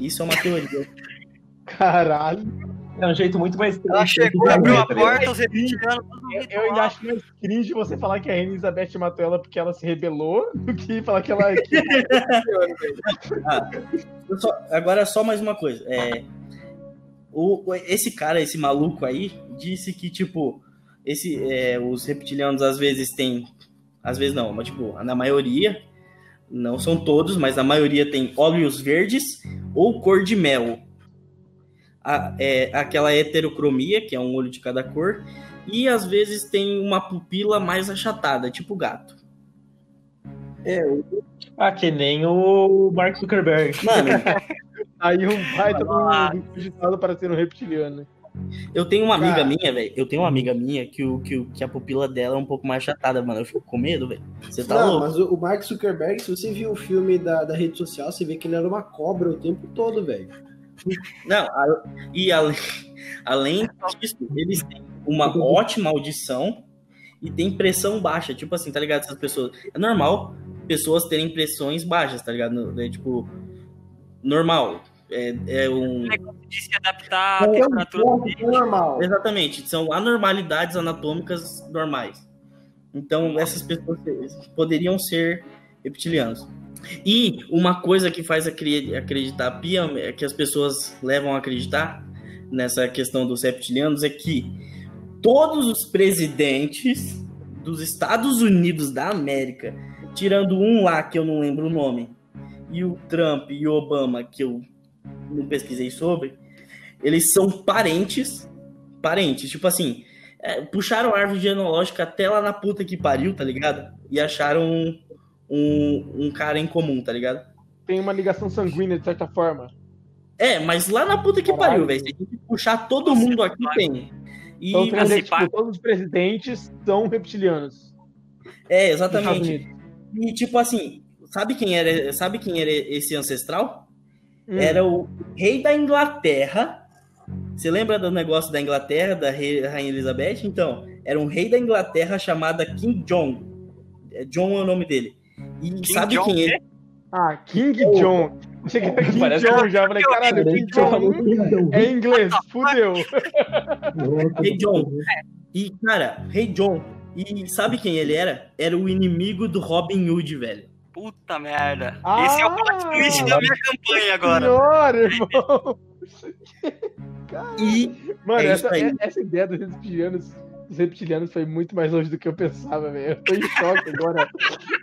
Isso é uma teoria. Caralho. É um jeito muito mais Ela triste chegou, abriu a ligado? porta, os reptilianos Eu, eu ainda acho mais cringe você falar que a Rainha Elizabeth matou ela porque ela se rebelou do que falar que ela. Eu só- agora só mais uma coisa. É, o, o- esse cara, esse maluco aí, disse que, tipo, esse, é, os reptilianos às vezes têm. Às vezes não, mas tipo, na maioria, não são todos, mas a maioria tem olhos verdes ou cor de mel. A- é, aquela heterocromia, que é um olho de cada cor, e às vezes tem uma pupila mais achatada, tipo gato. é, o- Ah, que nem o Mark Zuckerberg. Mano, Aí um baita do cogitado para ser um reptiliano. Eu tenho uma amiga Cara. minha, velho. Eu tenho uma amiga minha que, o, que, o, que a pupila dela é um pouco mais achatada, mano. Eu fico com medo, velho. Você tá não, louco? mas o o Mark Zuckerberg, se você viu o filme da, da rede social, você vê que ele era uma cobra o tempo todo, velho. Não, a- e além, além disso, eles têm uma ótima audição e tem pressão baixa. Tipo assim, tá ligado? Essas pessoas. É normal pessoas terem pressões baixas, tá ligado? É tipo. Normal. É, é um. de se adaptar à Qualquer um temperatura do é normal. Exatamente, são anormalidades anatômicas normais. Então, essas pessoas poderiam ser reptilianos. E uma coisa que faz acre- acreditar, é que as pessoas levam a acreditar nessa questão dos reptilianos é que todos os presidentes dos Estados Unidos da América, tirando um lá que eu não lembro o nome, e o Trump e o Obama, que eu não pesquisei sobre, eles são parentes, parentes, tipo assim, é, puxaram a árvore genealógica até lá na puta que pariu, tá ligado? E acharam um, um, cara em comum, tá ligado? Tem uma ligação sanguínea, de certa forma. É, mas lá na puta que Caralho. pariu, velho. Se a gente puxar todo mundo aqui, tem. E, Então tipo, todos os presidentes são reptilianos. é, exatamente. E tipo assim, sabe quem era, sabe quem era esse ancestral? Hum. Era o rei da Inglaterra. Você lembra do negócio da Inglaterra, da rei- rainha Elizabeth? Então, era um rei da Inglaterra chamado King John. É, John é o nome dele. E King sabe John quem é? Ah, King John. Cheguei a King Parece John já, falei, caralho, King John é inglês, fudeu. Rei John. E, cara, Rei John. E sabe quem ele era? Era o inimigo do Robin Hood, velho. Puta merda. Ah! Esse é o plot twist da minha campanha agora. Senhora, irmão. E Mano, É essa, aí. essa ideia dos reptilianos, dos reptilianos foi muito mais longe do que eu pensava, velho. Eu tô em choque agora.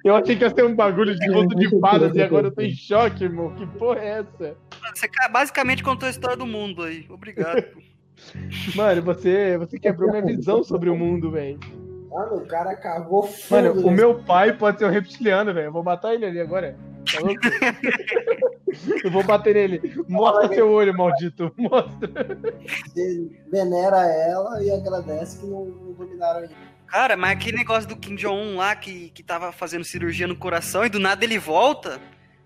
Eu achei que ia ser um bagulho de conto de fadas e agora eu tô em choque, irmão. Que porra é essa? Você ca- basicamente contou a história do mundo aí. Obrigado. Mano, você, você quebrou minha visão sobre o mundo, velho. Mano, o cara cavou fundo. Mano, o meu pai pode ser um reptiliano, velho. Eu vou matar ele ali agora. Tá louco? Eu vou bater nele. Mostra seu olho, maldito. Mostra. Venera ela e agradece que não, não dominaram ainda. Cara, mas aquele negócio do Kim Jong-un lá que, que tava fazendo cirurgia no coração e do nada ele volta.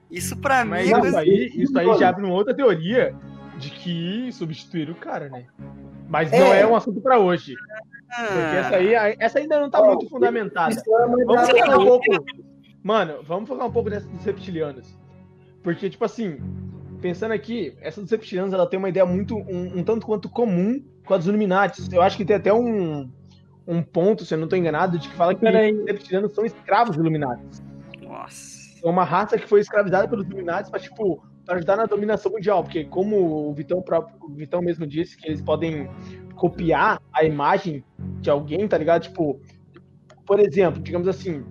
Isso pra Mas mim é isso coisa... aí, isso aí já abre uma outra teoria de que substituir o cara, né? Mas É. não é um assunto pra hoje. Porque essa aí, essa ainda não tá muito fundamentada. É Vamos focar um pouco. Mano, vamos focar um pouco nessa dos reptilianos. Porque, tipo assim, pensando aqui, essa dos reptilianos ela tem uma ideia muito, um, um tanto quanto comum com a dos Illuminati. Eu acho que tem até um, um ponto, se eu não tô enganado, de que fala que Peraí. os reptilianos são escravos dos Illuminati. Nossa. É uma raça que foi escravizada pelos Illuminati pra, tipo, pra ajudar na dominação mundial. Porque, como o Vitão, próprio, o Vitão mesmo disse, que eles podem copiar a imagem de alguém, tá ligado? Tipo, por exemplo, digamos assim,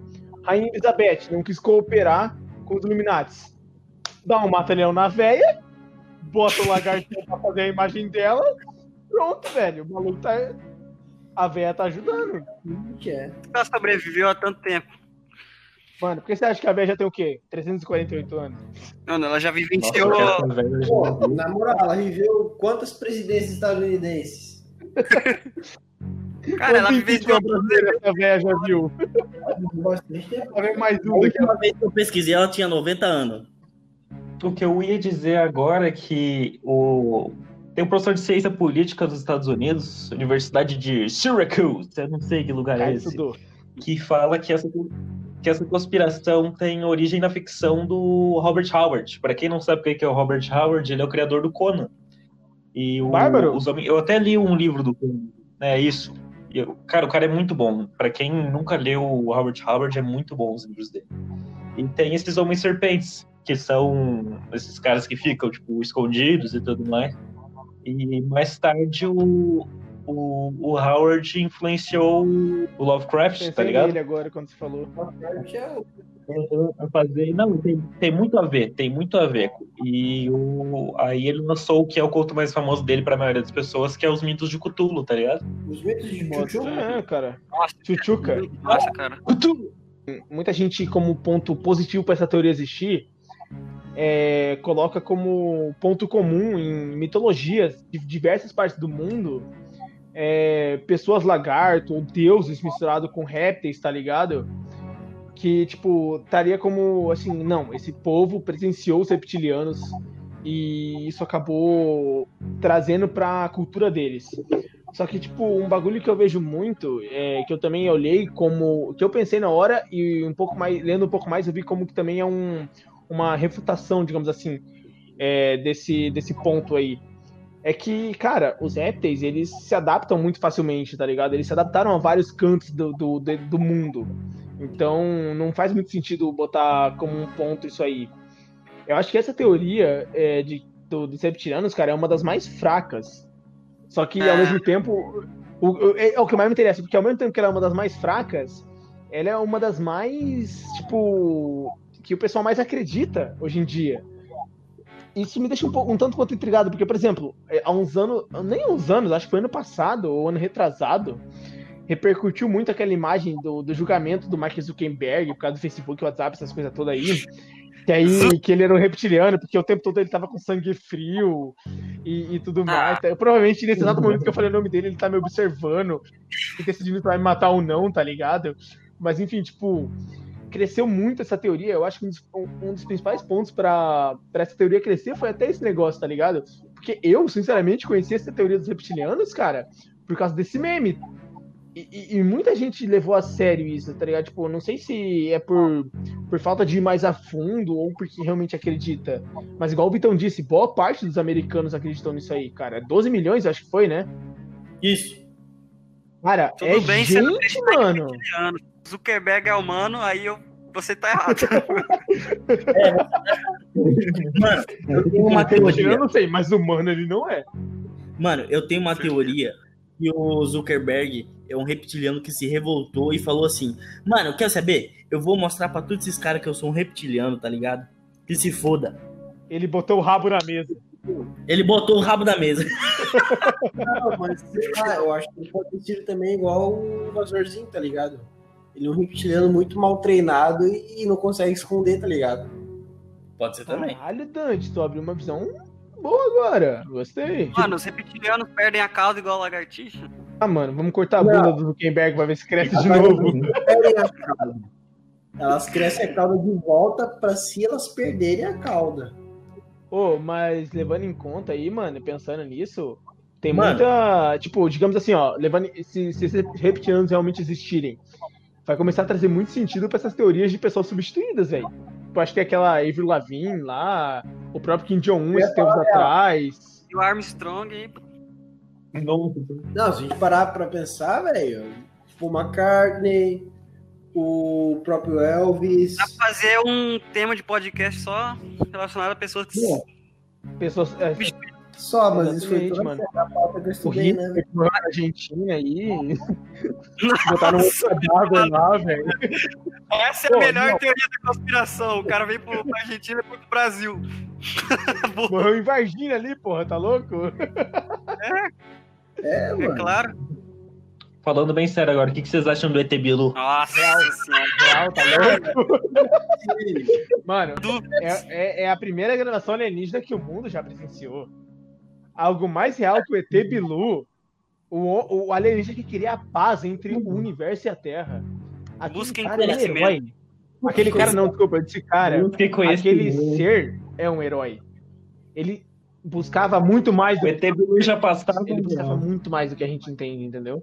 Rainha Elizabeth não quis cooperar com os Illuminati. Dá um mata-leão na véia, bota o lagartão pra fazer a imagem dela, pronto, velho. O maluco tá. A véia tá ajudando. Que é. Ela sobreviveu há tanto tempo. Mano, por que você acha que a véia já tem o quê? 348 anos? Mano, ela já vivenciou. Nossa, essa velha já- Pô, na moral, ela viveu quantas presidências estadunidenses? Cara, ela Quantos vivenciou. impeachment brasileiros essa véia já viu? Mais A um daqui. última vez que eu pesquisei, ela tinha 90 anos. O que eu ia dizer agora é que o... tem um professor de ciência política dos Estados Unidos, Universidade de Syracuse, eu não sei que lugar é esse, estudou. que fala que essa, que essa conspiração tem origem na ficção do Robert Howard. Para quem não sabe o que é o Robert Howard, ele é o criador do Conan. E o, Bárbaro. os homens- eu até li um livro do Conan, é isso. Eu- cara, o cara é muito bom. Para quem nunca leu o Robert Howard, é muito bom os livros dele. E tem esses homens serpentes, que são esses caras que ficam, tipo, escondidos e tudo mais. E mais tarde o, o, o Howard influenciou o Lovecraft, Pensei tá ligado? nele agora quando você falou. Que é o- fazer. Não, tem, tem muito a ver, tem muito a ver. E o, aí ele lançou o que é o conto mais famoso dele pra maioria das pessoas, que é os mitos de Cthulhu, tá ligado? Os mitos de Chuchu. É, cara. Nossa, Chuchuca. Nossa, cara. Cthulhu! Muita gente, como ponto positivo pra essa teoria existir, é, coloca como ponto comum em mitologias de diversas partes do mundo é, pessoas lagarto deuses misturado com répteis, tá ligado? Que, tipo, estaria como assim, não, esse povo presenciou os reptilianos e isso acabou trazendo pra cultura deles. Só que, tipo, um bagulho que eu vejo muito, é, que eu também olhei como. que eu pensei na hora e um pouco mais. lendo um pouco mais, eu vi como que também é um, uma refutação, digamos assim, é, desse, desse ponto aí. É que, cara, os répteis, eles se adaptam muito facilmente, tá ligado? Eles se adaptaram a vários cantos do, do, do mundo. Então, não faz muito sentido botar como um ponto isso aí. Eu acho que essa teoria é, de, do, dos reptilianos, cara, é uma das mais fracas. Só que, ao Ah. mesmo tempo, o, o- é, é o que mais me interessa, porque ao mesmo tempo que ela é uma das mais fracas, ela é uma das mais, tipo, que o pessoal mais acredita hoje em dia. Isso me deixa um, pouco, um tanto quanto intrigado, porque, por exemplo, é, há uns anos, nem há uns anos, acho que foi ano passado ou ano retrasado, repercutiu muito aquela imagem do, do julgamento do Mark Zuckerberg por causa do Facebook, WhatsApp, essas coisas todas aí. Que aí que ele era um reptiliano, porque o tempo todo ele tava com sangue frio e, e tudo mais. Eu, provavelmente nesse exato momento que eu falei o nome dele, ele tá me observando e decidindo se vai me matar ou não, tá ligado? Mas enfim, tipo, cresceu muito essa teoria. Eu acho que um dos, um dos principais pontos para essa teoria crescer foi até esse negócio, tá ligado? Porque eu, sinceramente, conheci essa teoria dos reptilianos, cara, por causa desse meme. E, e- e muita gente levou a sério isso, tá ligado? Tipo, não sei se é por, por falta de ir mais a fundo ou porque realmente acredita. Mas igual o Vitão disse, boa parte dos americanos acreditam nisso aí, cara. 12 milhões, acho que foi, né? Isso. Cara, Tudo é bem, gente, mano. Zuckerberg é humano, aí eu, você tá errado. Mano, eu tenho uma Eu teoria. não sei, mas humano ele não é. Mano, eu tenho uma teoria que o Zuckerberg é um reptiliano que se revoltou e falou assim: Mano, quer saber? Eu vou mostrar pra todos esses caras que eu sou um reptiliano, tá ligado? Que se foda. Ele botou o rabo na mesa. Ele botou o rabo da mesa. Não, mas sei lá, eu acho que ele pode ter sido também igual o invasorzinho, tá ligado? Ele é um reptiliano muito mal treinado e não consegue esconder, tá ligado? Pode ser também. Caralho, Dante, tu abriu uma visão boa agora. Gostei. Mano, os reptilianos perdem a cauda igual lagartixa. Ah, mano, vamos cortar a Não. bunda do Zuckerberg pra ver se cresce de Agora, novo. elas perdem a cauda. Elas crescem a cauda de volta pra se elas perderem a cauda. Ô, mas levando em conta aí, mano, pensando nisso, tem Mano. muita. Tipo, digamos assim, ó, levando. Se, se esses reptilianos realmente existirem, vai começar a trazer muito sentido pra essas teorias de pessoas substituídas, velho. Eu acho que aquela Avril Lavigne lá, o próprio Kim Jong-un esses tempos atrás. E o Armstrong aí. Não, Não, se a gente parar pra pensar, velho, o McCartney, o próprio Elvis. Dá pra fazer um tema de podcast só relacionado a pessoas que. É. Pessoas. É, Só, mas isso foi toda mano. a pauta que eu o estudei, né, que morreu na Argentina aí. Botaram um cadáver lá, velho. Essa é Pô, a melhor não. teoria da conspiração. O cara veio pro, pra Argentina e foi pro Brasil. Morreu em Varginha ali, porra, tá louco? É, É mano. claro. falando bem sério agora, o que que vocês acham do ET Bilu? Nossa senhora. Real, tá louco? Mano, é, é- é a primeira gravação alienígena que o mundo já presenciou. Algo mais real que o ET Bilu, o, o alienígena que queria a paz entre o universo e a Terra. Aquele Busquem cara é herói. Aquele cara, não, desculpa, eu disse cara. Aquele ser é um herói. Ele buscava muito mais O do ET Bilu já passava. ele buscava muito mais do que a gente entende, entendeu?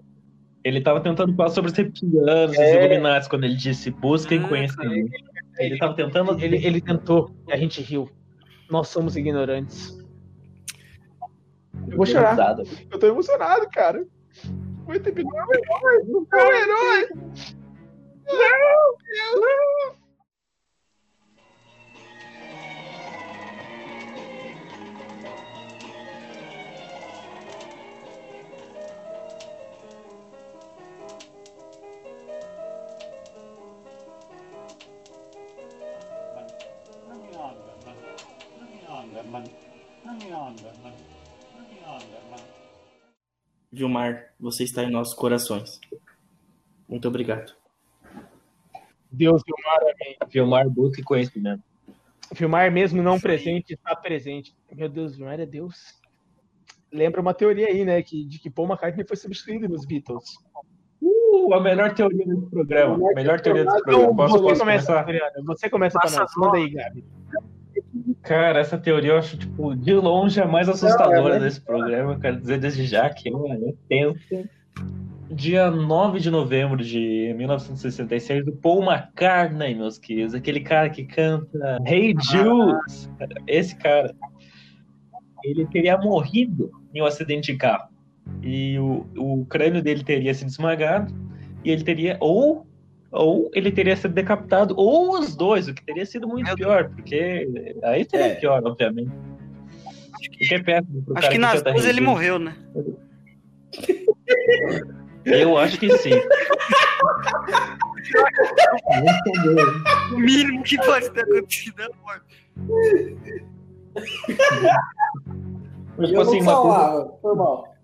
Ele tava tentando falar sobre os reptilianos, os Illuminati, quando ele disse busquem Ah, conhecimento. Ele tava tentando. Ele, ele tentou e a gente riu. Nós somos ignorantes. Eu vou chorar. Pesado. Eu tô emocionado, cara. O ET Bilu é um herói. É um herói. Não, não. Vilmar, você está em nossos corações. Muito obrigado. Deus, Vilmar, amém. Filmar busca conhecimento. Vilmar, mesmo não presente, está presente. Meu Deus, Vilmar é Deus. Lembra uma teoria aí, né? Que, de que Paul McCartney foi substituído nos Beatles. Uh, a melhor teoria desse programa. Melhor teoria desse programa. Posso, você posso começa, começar? Adriana. Você começa Passa pra nós. a bola. Manda aí, Gabi. Cara, essa teoria eu acho, tipo, de longe a mais assustadora é, desse programa. Eu quero dizer desde já que é tenso. Dia 9 de novembro de 1966, do Paul McCartney, meus queridos. Aquele cara que canta Hey Jude. Esse cara. Ele teria morrido em um acidente de carro. E o, o crânio dele teria sido esmagado. E ele teria. Ou ou ele teria sido decapitado, ou os dois, o que teria sido muito Meu pior, porque aí seria É. pior, obviamente. Porque é péssimo Acho que nas duas ele morreu, né? Eu acho que sim. O mínimo que pode ter acontecido é a morte. Mas, tipo assim, não uma coisa, foi mal.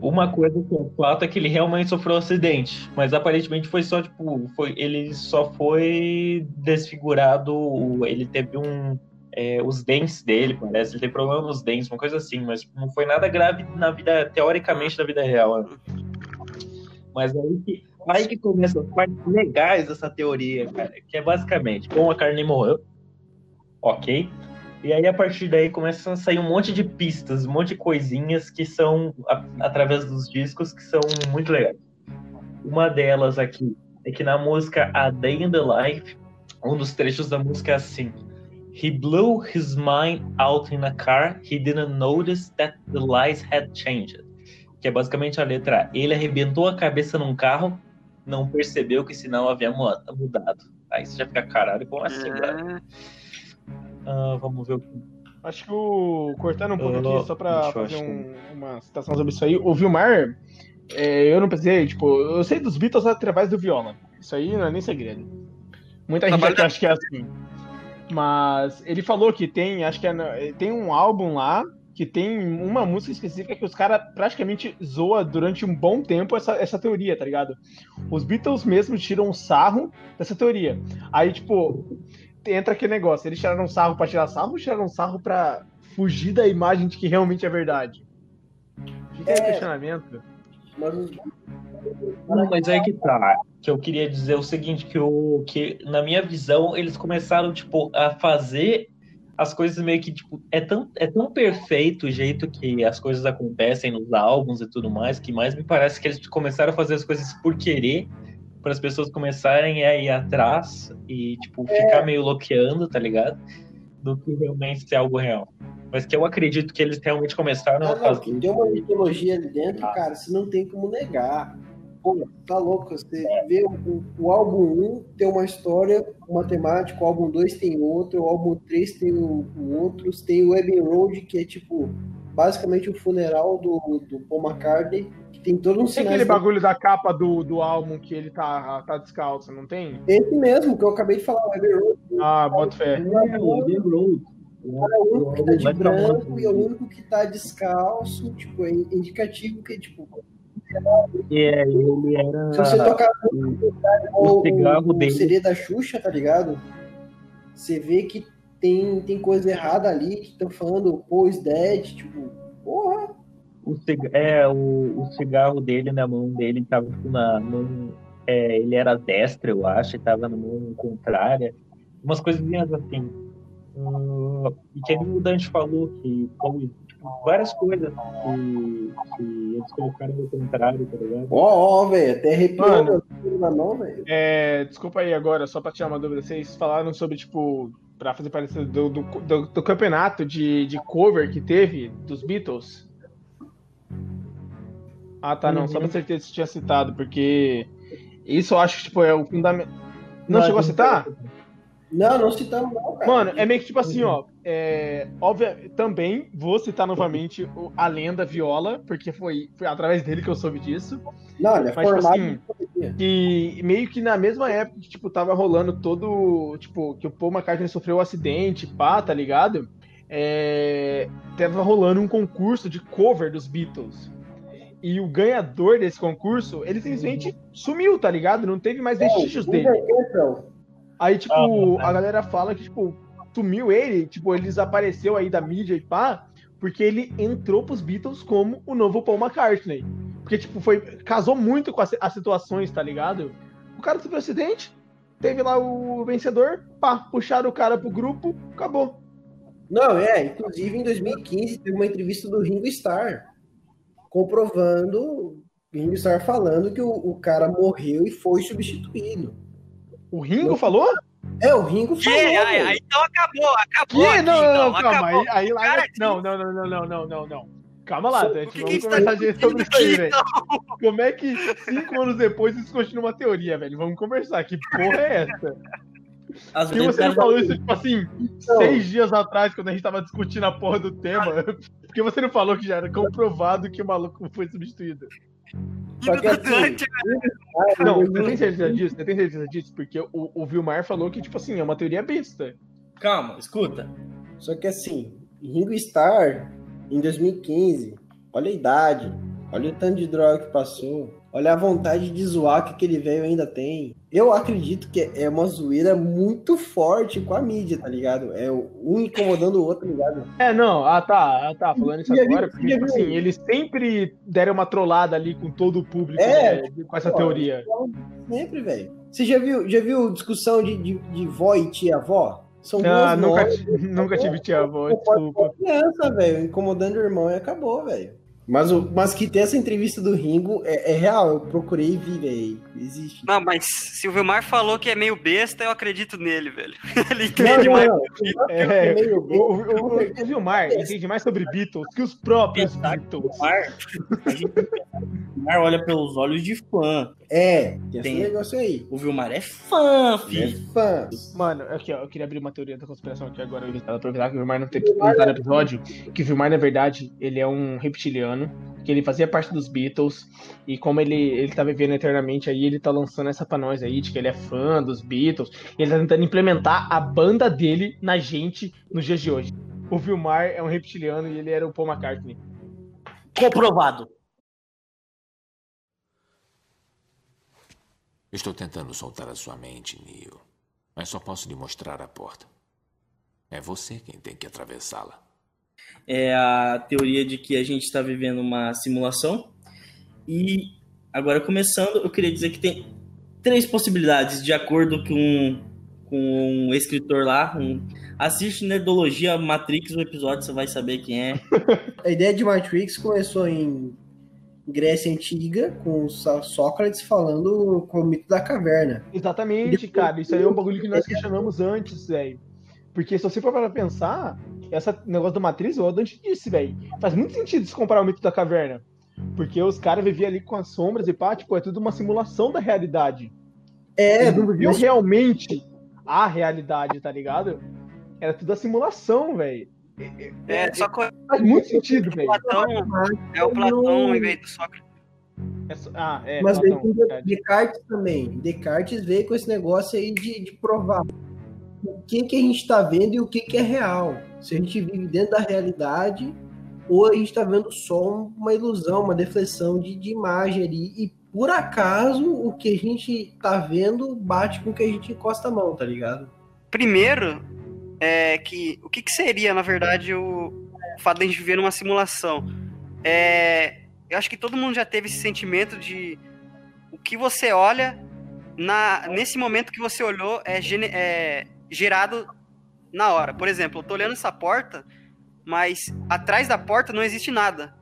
Uma coisa que é fato é que ele realmente sofreu um acidente, mas aparentemente foi só, tipo, foi, ele só foi desfigurado, ele teve um. é, os dentes dele, parece, ele teve problema nos dentes, uma coisa assim, mas não foi nada grave na vida, teoricamente, na vida real. né? Mas aí que. Aí que começa as partes legais dessa teoria, cara. Que é basicamente, Paul McCartney morreu. Ok. E aí, a partir daí, começa a sair um monte de pistas, um monte de coisinhas que são, a- através dos discos, que são muito legais. Uma delas aqui é que na música A Day in the Life, um dos trechos da música é assim: He blew his mind out in a car, he didn't notice that the lights had changed. Que é basicamente a letra. Ele arrebentou a cabeça num carro, não percebeu que o sinal havia mu- mudado. Aí você já fica caralho, como assim? É, Ah, vamos ver o que. Acho que o. Cortando um pouco Eu- aqui, só pra fazer um- uma citação sobre isso aí. O Vilmar, é, eu não precisei, tipo, eu sei dos Beatles através do Viola. Isso aí não é nem segredo. Muita gente Trabalho aqui acha que é assim. Mas ele falou que tem, acho que é, tem um álbum lá que tem uma música específica que os caras praticamente zoa durante um bom tempo essa, essa teoria, tá ligado? Os Beatles mesmo tiram um sarro dessa teoria. Aí, tipo, entra aquele negócio, eles tiraram um sarro pra tirar sarro ou tiraram um sarro pra fugir da imagem de que realmente é verdade? Fica aí o É. questionamento. Mas Não, mas aí que tá. Que eu queria dizer o seguinte, que, o, que na minha visão, eles começaram, tipo, a fazer as coisas meio que, tipo, é tão, é tão perfeito o jeito que as coisas acontecem nos álbuns e tudo mais, que mais me parece que eles começaram a fazer as coisas por querer, para as pessoas começarem a ir atrás e, tipo, ficar meio bloqueando, tá ligado? Do que realmente ser algo real. Mas que eu acredito que eles realmente começaram Ah, a não, fazer. que tem uma mitologia ali dentro, Ah. cara, você não tem como negar. Pô, tá louco, você vê o, o álbum 1 tem uma história, uma temática, o álbum 2 tem outro, o álbum 3 tem o, o outro, tem o Abbey Road, que é tipo, basicamente o funeral do, do Paul McCartney, tem todo um Tem aquele bagulho da capa do, do álbum que ele tá, tá descalço, não tem? Esse mesmo, que eu acabei de falar, o Abbey Road, Ah, bota fé. É, o Road. é o único que tá de branco e é o único que tá descalço, tipo, é indicativo que, tipo, É, ele era. se você tocar o o dele. CD da Xuxa, tá ligado? Você vê que tem, tem coisa errada ali, que estão falando, pô, is dead, tipo, porra. O cig- é, o, o cigarro dele na mão dele tava tipo, na mão. é, ele era destra, eu acho, e tava na mão contrária. Umas coisinhas assim. Ah, e que o Dante falou que como, tipo, várias coisas que, que eles colocaram no contrário, tá ligado? Ó, ó, velho, até arrepiou na mão, velho. É, desculpa aí agora, só pra tirar uma dúvida. Vocês falaram sobre, tipo, pra fazer parecer do, do, do- do campeonato de, de cover que teve dos Beatles. Ah, tá, não. Só pra certeza se tinha citado, porque isso eu acho que tipo, é o fundamento. Não chegou a citar? Não, não citamos não, cara. Mano, é meio que tipo assim, ó. É, óbvio, também vou citar novamente a lenda Viola, porque foi, foi através dele que eu soube disso. Não, ele é Mas, tipo formado assim, poesia. que meio que na mesma época que, tipo, tava rolando todo, tipo, que o Paul McCartney sofreu um acidente, pá, tá ligado? É, tava rolando um concurso de cover dos Beatles. E o ganhador desse concurso, ele simplesmente sumiu, tá ligado? Não teve mais vestígios dele. Aí, tipo, Ah, a galera fala que, tipo, sumiu ele, tipo, ele desapareceu aí da mídia e pá, porque ele entrou pros Beatles como o novo Paul McCartney. Porque, tipo, foi. Casou muito com as, as situações, tá ligado? O cara sofreu um acidente, teve lá o vencedor, pá, puxaram o cara pro grupo, acabou. Não, é, inclusive em 2015 teve uma entrevista do Ringo Starr comprovando, Ringo Starr falando que o, o cara morreu e foi substituído. O Ringo falou? É, o Ringo Que? falou. Aí, velho. aí, então acabou, acabou. Que? aqui, Não, não, então, não, calma. acabou. Aí, aí lá. Cara, Não, não, não, não, não, não, não, não. Calma lá, que que Vamos tá conversar gente, sobre isso aí, velho. Como é que cinco anos depois isso continua uma teoria, velho? Vamos conversar. Que porra é essa? Às Que você não falou isso, tipo assim, seis dias atrás, quando a gente tava discutindo a porra do tema? Porque você não falou que já era comprovado que o maluco foi substituído? Só que assim, Não, você tem certeza disso? Você tem certeza disso? Porque o, o Vilmar falou que, tipo assim, é uma teoria besta. Calma, escuta. Só que assim, Ringo Starr, em 2015, olha a idade, olha o tanto de droga que passou, Olha a vontade de zoar que aquele velho ainda tem. Eu acredito que é uma zoeira muito forte com a mídia, tá ligado? É um incomodando o outro, tá ligado? É, não, ah tá, ah, tá, falando isso agora, porque, tipo assim, eles sempre deram uma trollada ali com todo o público É, né, com essa pô, teoria. Sempre, velho. Você já viu, já viu discussão de, de, de vó e tia-avó? São Ah, nunca, ti- nunca tive tia avó, Não pode desculpa. criança, velho, incomodando o irmão e acabou, velho. Mas, o, mas que tem essa entrevista do Ringo é, é real, eu procurei e vi, velho. Existe. Não, mas se o Vilmar falou que é meio besta, eu acredito nele, velho. Ele Não, entende não, mais. não. É, meio o, o, o, o Vilmar entende mais sobre Beatles que os próprios Verdade. Beatles. Mar, a gente o Vilmar olha pelos olhos de fã. É, tem, Tem. esse negócio aí. O Vilmar é fã, É filho. fã. Mano, aqui, ó, eu queria abrir uma teoria da conspiração aqui agora, eu aproveitar que o Vilmar não teve não tá no episódio, que o Vilmar, na verdade, ele é um reptiliano, que ele fazia parte dos Beatles, e como ele, ele tá vivendo eternamente aí, ele tá lançando essa pra nós aí, de que ele é fã dos Beatles, e ele tá tentando implementar a banda dele na gente nos dias de hoje. O Vilmar é um reptiliano e ele era o Paul McCartney. Comprovado. Estou tentando soltar a sua mente, Neil. Mas só posso lhe mostrar a porta. É você quem tem que atravessá-la. É a teoria de que a gente está vivendo uma simulação. E agora começando, eu queria dizer que tem três possibilidades, de acordo com, com um escritor lá. Um, assiste Nerdologia Matrix, o episódio, você vai saber quem é. A ideia de Matrix começou em Grécia Antiga, com Só- Sócrates falando com o mito da caverna. Exatamente, cara. Isso aí é um bagulho que nós questionamos antes, velho. Porque se você for para pensar, esse negócio da matriz, o Dante disse, velho. Faz muito sentido se comparar o mito da caverna. Porque os caras viviam ali com as sombras e pá, tipo, é tudo uma simulação da realidade. É, Eles não viviam mas- realmente a realidade, tá ligado? Era tudo a simulação, velho. É, só que Faz muito sentido, o velho. Platão é o Platão ao invés do Sócrates. É só- Ah, é, Mas Platão, veio com. Descartes também. Descartes veio com esse negócio aí de, de provar o que, que a gente está vendo e o que, que é real. Se a gente vive dentro da realidade ou a gente está vendo só uma ilusão, uma deflexão de, de imagem ali. E por acaso o que a gente tá vendo bate com o que a gente encosta a mão, tá ligado? Primeiro, é que o que, que seria, na verdade, o, o fato de a gente viver numa simulação? É, eu acho que todo mundo já teve esse sentimento de o que você olha na, nesse momento que você olhou é, é gerado na hora. Por exemplo, eu tô olhando essa porta, mas atrás da porta não existe nada,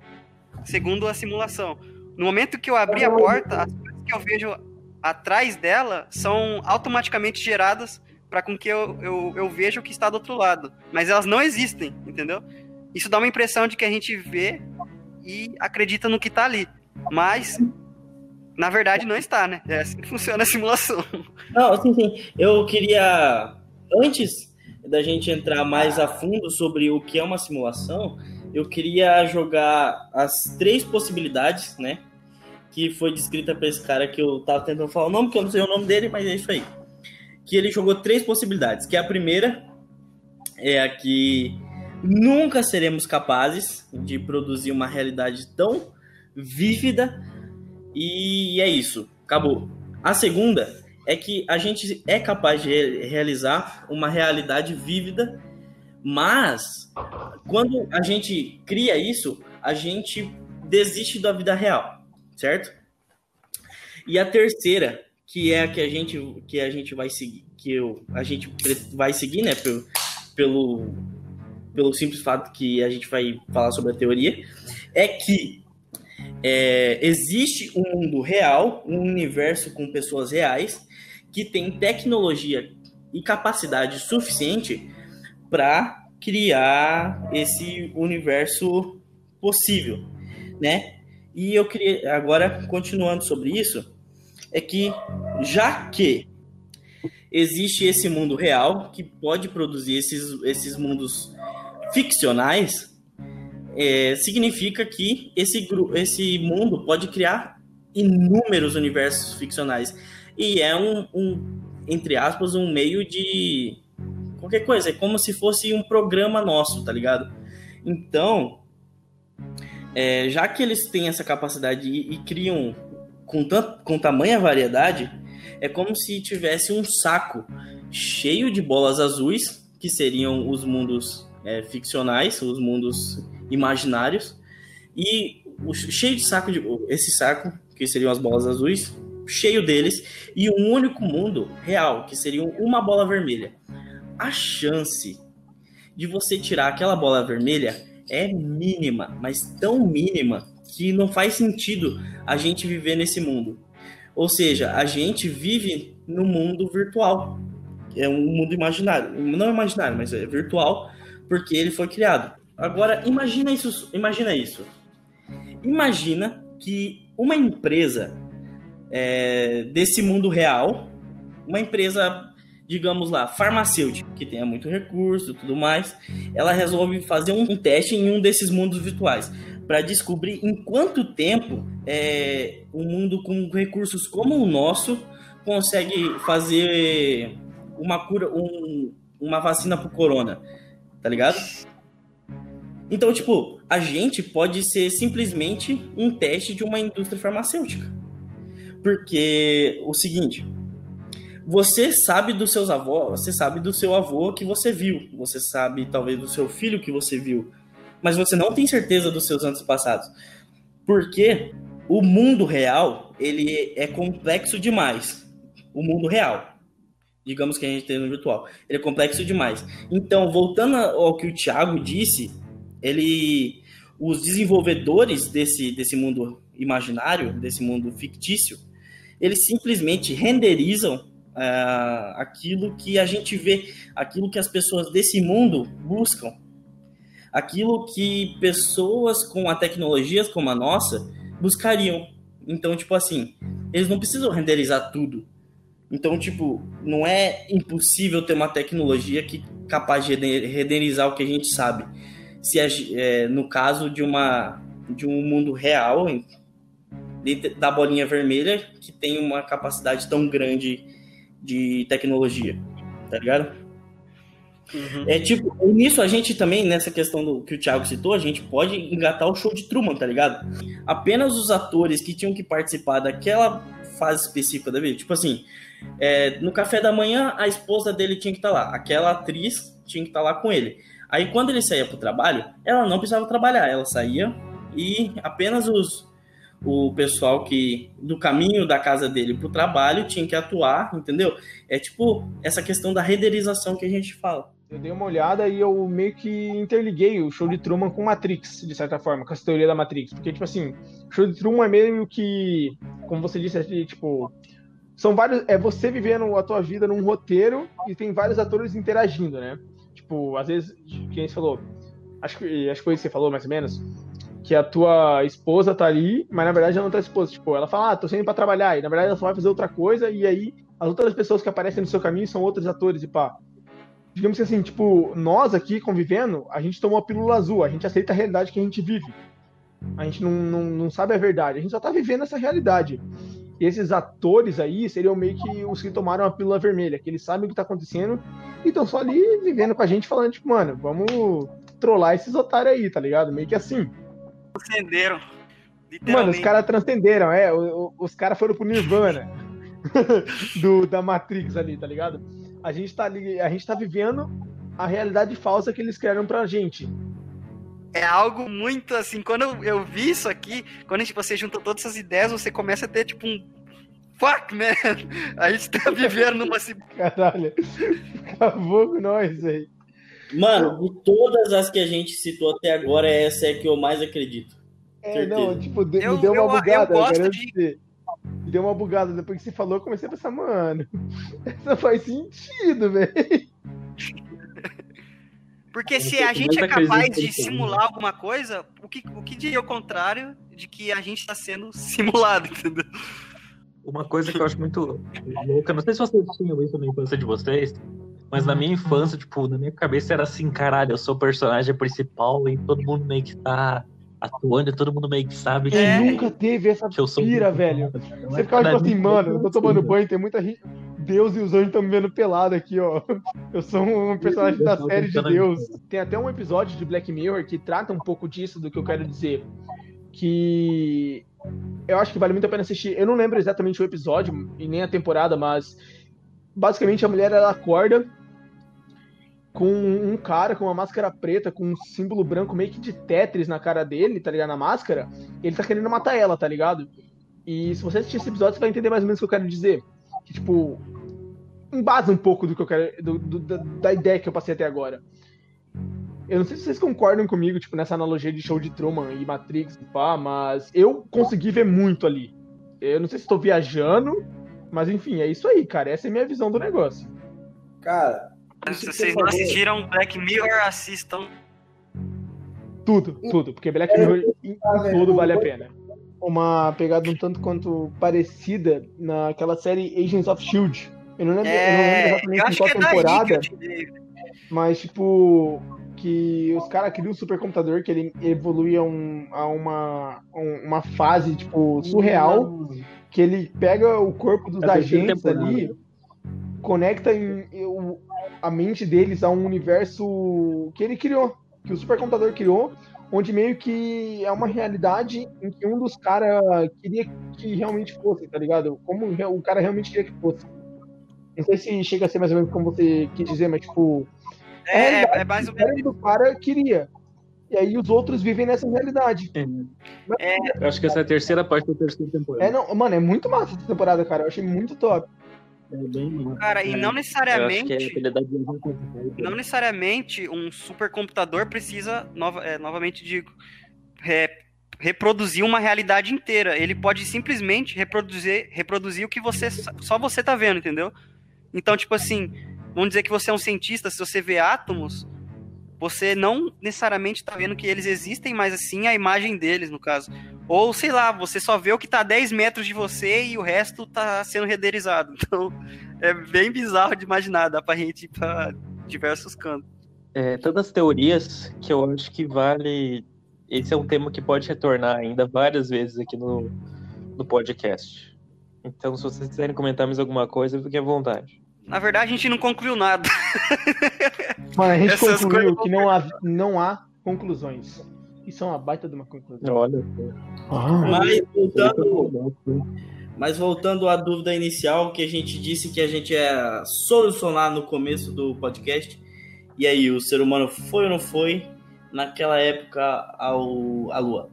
segundo a simulação. No momento que eu abri a porta, as coisas que eu vejo atrás dela são automaticamente geradas para com que eu, eu, eu veja o que está do outro lado. Mas elas não existem, entendeu? Isso dá uma impressão de que a gente vê e acredita no que está ali. Mas, na verdade, não está, né? É assim que funciona a simulação. Não, sim, sim. Eu queria, antes da gente entrar mais a fundo sobre o que é uma simulação, eu queria jogar as três possibilidades, né? Que foi descrita para esse cara que eu tava tentando falar o nome, que eu não sei o nome dele, mas é isso aí. Que ele jogou três possibilidades. Que a primeira é a que nunca seremos capazes de produzir uma realidade tão vívida e é isso. Acabou. A segunda é que a gente é capaz de re- realizar uma realidade vívida, mas quando a gente cria isso, a gente desiste da vida real, certo? E a terceira, que é a que a gente que a gente vai seguir, que eu, a gente vai seguir, né, pelo, pelo pelo simples fato que a gente vai falar sobre a teoria, é que é, existe um mundo real, um universo com pessoas reais que tem tecnologia e capacidade suficiente para criar esse universo possível, né? E eu queria agora continuando sobre isso, é que já que existe esse mundo real que pode produzir esses, esses mundos ficcionais, é, significa que esse, esse mundo pode criar inúmeros universos ficcionais. E é um, um, entre aspas, um meio de qualquer coisa. É como se fosse um programa nosso, tá ligado? Então, é, já que eles têm essa capacidade e, e criam com, tant, com tamanha variedade, é como se tivesse um saco cheio de bolas azuis, que seriam os mundos é, ficcionais, os mundos imaginários, e o, cheio de saco de. Esse saco, que seriam as bolas azuis, cheio deles, e um único mundo real, que seria uma bola vermelha. A chance de você tirar aquela bola vermelha é mínima, mas tão mínima que não faz sentido a gente viver nesse mundo. Ou seja, a gente vive no mundo virtual. É um mundo imaginário. Não imaginário, mas é virtual, porque ele foi criado. Agora, imagina isso. Imagina isso. Imagina que uma empresa é, desse mundo real, uma empresa, digamos lá, farmacêutica, que tenha muito recurso e tudo mais, ela resolve fazer um teste em um desses mundos virtuais para descobrir em quanto tempo é, um mundo com recursos como o nosso consegue fazer uma cura, um, uma vacina para o corona, tá ligado? Então, tipo, a gente pode ser simplesmente um teste de uma indústria farmacêutica. Porque o seguinte, você sabe dos seus avós, você sabe do seu avô que você viu, você sabe talvez do seu filho que você viu, mas você não tem certeza dos seus antepassados. Porque o mundo real, ele é complexo demais. O mundo real. Digamos que a gente tem no virtual. Ele é complexo demais. Então, voltando ao que o Thiago disse, ele os desenvolvedores desse, desse mundo imaginário, desse mundo fictício, eles simplesmente renderizam uh, aquilo que a gente vê, aquilo que as pessoas desse mundo buscam aquilo que pessoas com a tecnologias como a nossa buscariam. Então, tipo assim, eles não precisam renderizar tudo. Então, tipo, não é impossível ter uma tecnologia que capaz de renderizar o que a gente sabe. Se é, no caso de uma de um mundo real da bolinha vermelha que tem uma capacidade tão grande de tecnologia, tá ligado? Uhum. É tipo, nisso a gente também, nessa questão do que o Thiago citou, a gente pode engatar o show de Truman, tá ligado? Apenas os atores que tinham que participar daquela fase específica da vida, tipo assim, é, no café da manhã a esposa dele tinha que estar tá lá, aquela atriz tinha que estar tá lá com ele. Aí quando ele saía pro trabalho, ela não precisava trabalhar, ela saía e apenas os o pessoal que do caminho da casa dele pro trabalho tinha que atuar, entendeu? É tipo essa questão da renderização que a gente fala. Eu dei uma olhada e eu meio que interliguei o show de Truman com Matrix, de certa forma, com essa teoria da Matrix. Porque, tipo assim, o show de Truman é meio que, como você disse, é tipo. São vários. É você vivendo a tua vida num roteiro e tem vários atores interagindo, né? Tipo, às vezes, quem falou. Acho que, acho que foi isso que você falou, mais ou menos. Que a tua esposa tá ali, mas na verdade ela não tá esposa. Tipo, ela fala, ah, tô saindo pra trabalhar. E na verdade ela só vai fazer outra coisa, e aí as outras pessoas que aparecem no seu caminho são outros atores e pá digamos que assim, tipo, nós aqui convivendo, a gente tomou a pílula azul, a gente aceita a realidade que a gente vive. A gente não, não, não sabe a verdade, a gente só tá vivendo essa realidade. E esses atores aí seriam meio que os que tomaram a pílula vermelha, que eles sabem o que tá acontecendo e estão só ali vivendo com a gente, falando, tipo, mano, vamos trollar esses otários aí, tá ligado? Meio que assim. Transcenderam. Mano, os caras transcenderam, é. Os, caras foram pro Nirvana do, da Matrix ali, tá ligado? a gente tá ali, a gente tá vivendo a realidade falsa que eles criaram pra gente. É algo muito assim, quando eu, eu vi isso aqui, quando tipo, você junta todas essas ideias, você começa a ter tipo um fuck, man! A gente tá vivendo numa. Caralho, acabou com nós aí. Mano, de todas as que a gente citou até agora, essa é a que eu mais acredito. É, Certeza. não, tipo, de, eu, me deu uma eu, bugada. Eu gosto de deu uma bugada. Depois que você falou, eu comecei a pensar, mano, isso faz sentido, velho. Porque se a gente é capaz de simular alguma coisa, o que, o que diria o contrário de que a gente está sendo simulado, entendeu? Uma coisa que eu acho muito louca, não sei se vocês tinham isso na infância de vocês, mas na minha infância, tipo, na minha cabeça era assim, caralho, eu sou o personagem principal e todo mundo meio que tá atuando e todo mundo meio que sabe que. É. nunca teve essa que eu sou pira, velho. Você ficava tipo assim, mano, eu tô tomando banho, tem muita gente. Deus e os anjos estão me vendo pelado aqui, ó. Eu sou um personagem da série de Deus. Tem até um episódio de Black Mirror que trata um pouco disso, do que eu quero dizer. que eu acho que vale muito a pena assistir. Eu não lembro exatamente o episódio e nem a temporada, mas basicamente a mulher ela acorda com um cara com uma máscara preta, com um símbolo branco meio que de Tetris na cara dele, tá ligado? Na máscara. Ele tá querendo matar ela, tá ligado? E se você assistir esse episódio, você vai entender mais ou menos o que eu quero dizer. Que, tipo, embasa um pouco do que eu quero. Do, do, da, ideia que eu passei até agora. Eu não sei se vocês concordam comigo, tipo, nessa analogia de show de Truman e Matrix, pá, mas eu consegui ver muito ali. Eu não sei se estou viajando, mas enfim, é isso aí, cara. Essa é a minha visão do negócio. Cara, Se vocês não assistiram Black Mirror, assistam. Tudo, tudo, porque Black Mirror em velho, tudo vale a pena. Uma pegada um tanto quanto parecida naquela série Agents of Shield. Eu não lembro, eu não lembro É, exatamente qual é temporada. Mas, tipo, que os caras criam um supercomputador que ele evolui a, um- a uma, um- uma fase, tipo, surreal, que ele pega o corpo dos É agentes ali, conecta em- a mente deles a um universo que ele criou, que o supercomputador criou, onde meio que é uma realidade em que um dos caras queria que realmente fosse, tá ligado? Como o cara realmente queria que fosse. Não sei se chega a ser mais ou menos como você quis dizer, mas tipo, É, é, é mais ou o menos. do cara queria. E aí os outros vivem nessa realidade. Eu acho que essa é a terceira parte da terceira temporada. É, não, mano, é muito massa essa temporada, cara. Eu achei muito top. É. Cara, e não acho que é necessariamente. coisa. Não necessariamente um supercomputador precisa, nova, é, novamente digo, re- reproduzir uma realidade inteira. Ele pode simplesmente reproduzir, reproduzir o que você só você tá vendo, entendeu? Então, tipo assim, vamos dizer que você é um cientista, se você vê átomos, você não necessariamente tá vendo que eles existem, mas assim a imagem deles, no caso. Ou, sei lá, você só vê o que tá a 10 metros de você e o resto tá sendo renderizado. Então, é bem bizarro de imaginar, dá pra gente ir pra diversos cantos. É, tantas teorias que eu acho que vale. Esse é um tema que pode retornar ainda várias vezes aqui no, no podcast. Então, se vocês quiserem comentar mais alguma coisa, fiquem à vontade. Na verdade, a gente não concluiu nada. Mano, a gente Essas concluiu que não há, não há conclusões. Isso é uma baita de uma conclusão. Olha. Mas voltando, mas voltando à dúvida inicial, que a gente disse que a gente ia solucionar no começo do podcast. E aí, o ser humano foi ou não foi naquela época ao, à Lua?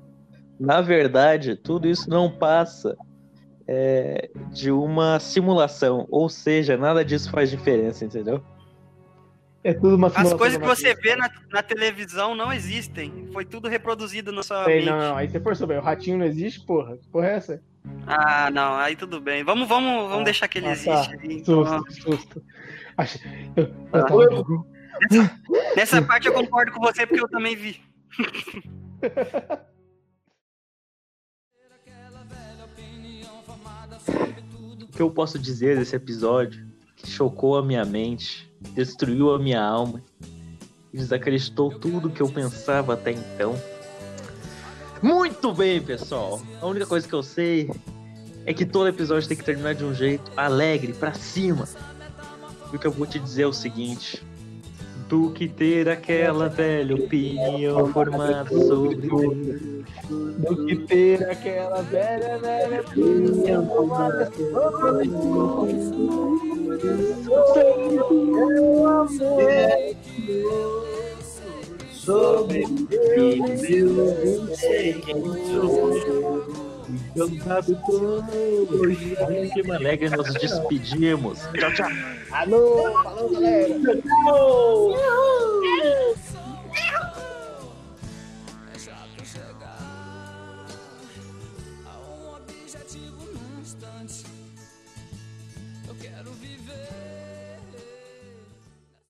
Na verdade, tudo isso não passa é, de uma simulação. Ou seja, nada disso faz diferença, entendeu? É tudo uma As coisas que você vê na, na televisão não existem. Foi tudo reproduzido na sua Ei, mente. não, não, aí você forçou, velho. O ratinho não existe, porra. Que porra é essa? Ah, não, aí tudo bem. Vamos, vamos, vamos Ah, deixar que ele ah, existe. tá. aí, então. Susto, susto. Acho... Eu, eu Ah. tava- Nessa parte eu concordo com você porque eu também vi. O que eu posso dizer desse episódio que chocou a minha mente, destruiu a minha alma e desacreditou tudo que eu pensava até então? Muito bem, pessoal. A única coisa que eu sei é que todo episódio tem que terminar de um jeito alegre, pra cima. E o que eu vou te dizer é o seguinte: do que ter aquela velha opinião formada sobre tudo. Do que ter aquela velha, velha opinião formada sobre Meu amor. Sobre eu sei quem sou. Sabe, hoje, que alegre, nos despedimos. Tchau, tchau. Alô, falou, galera. É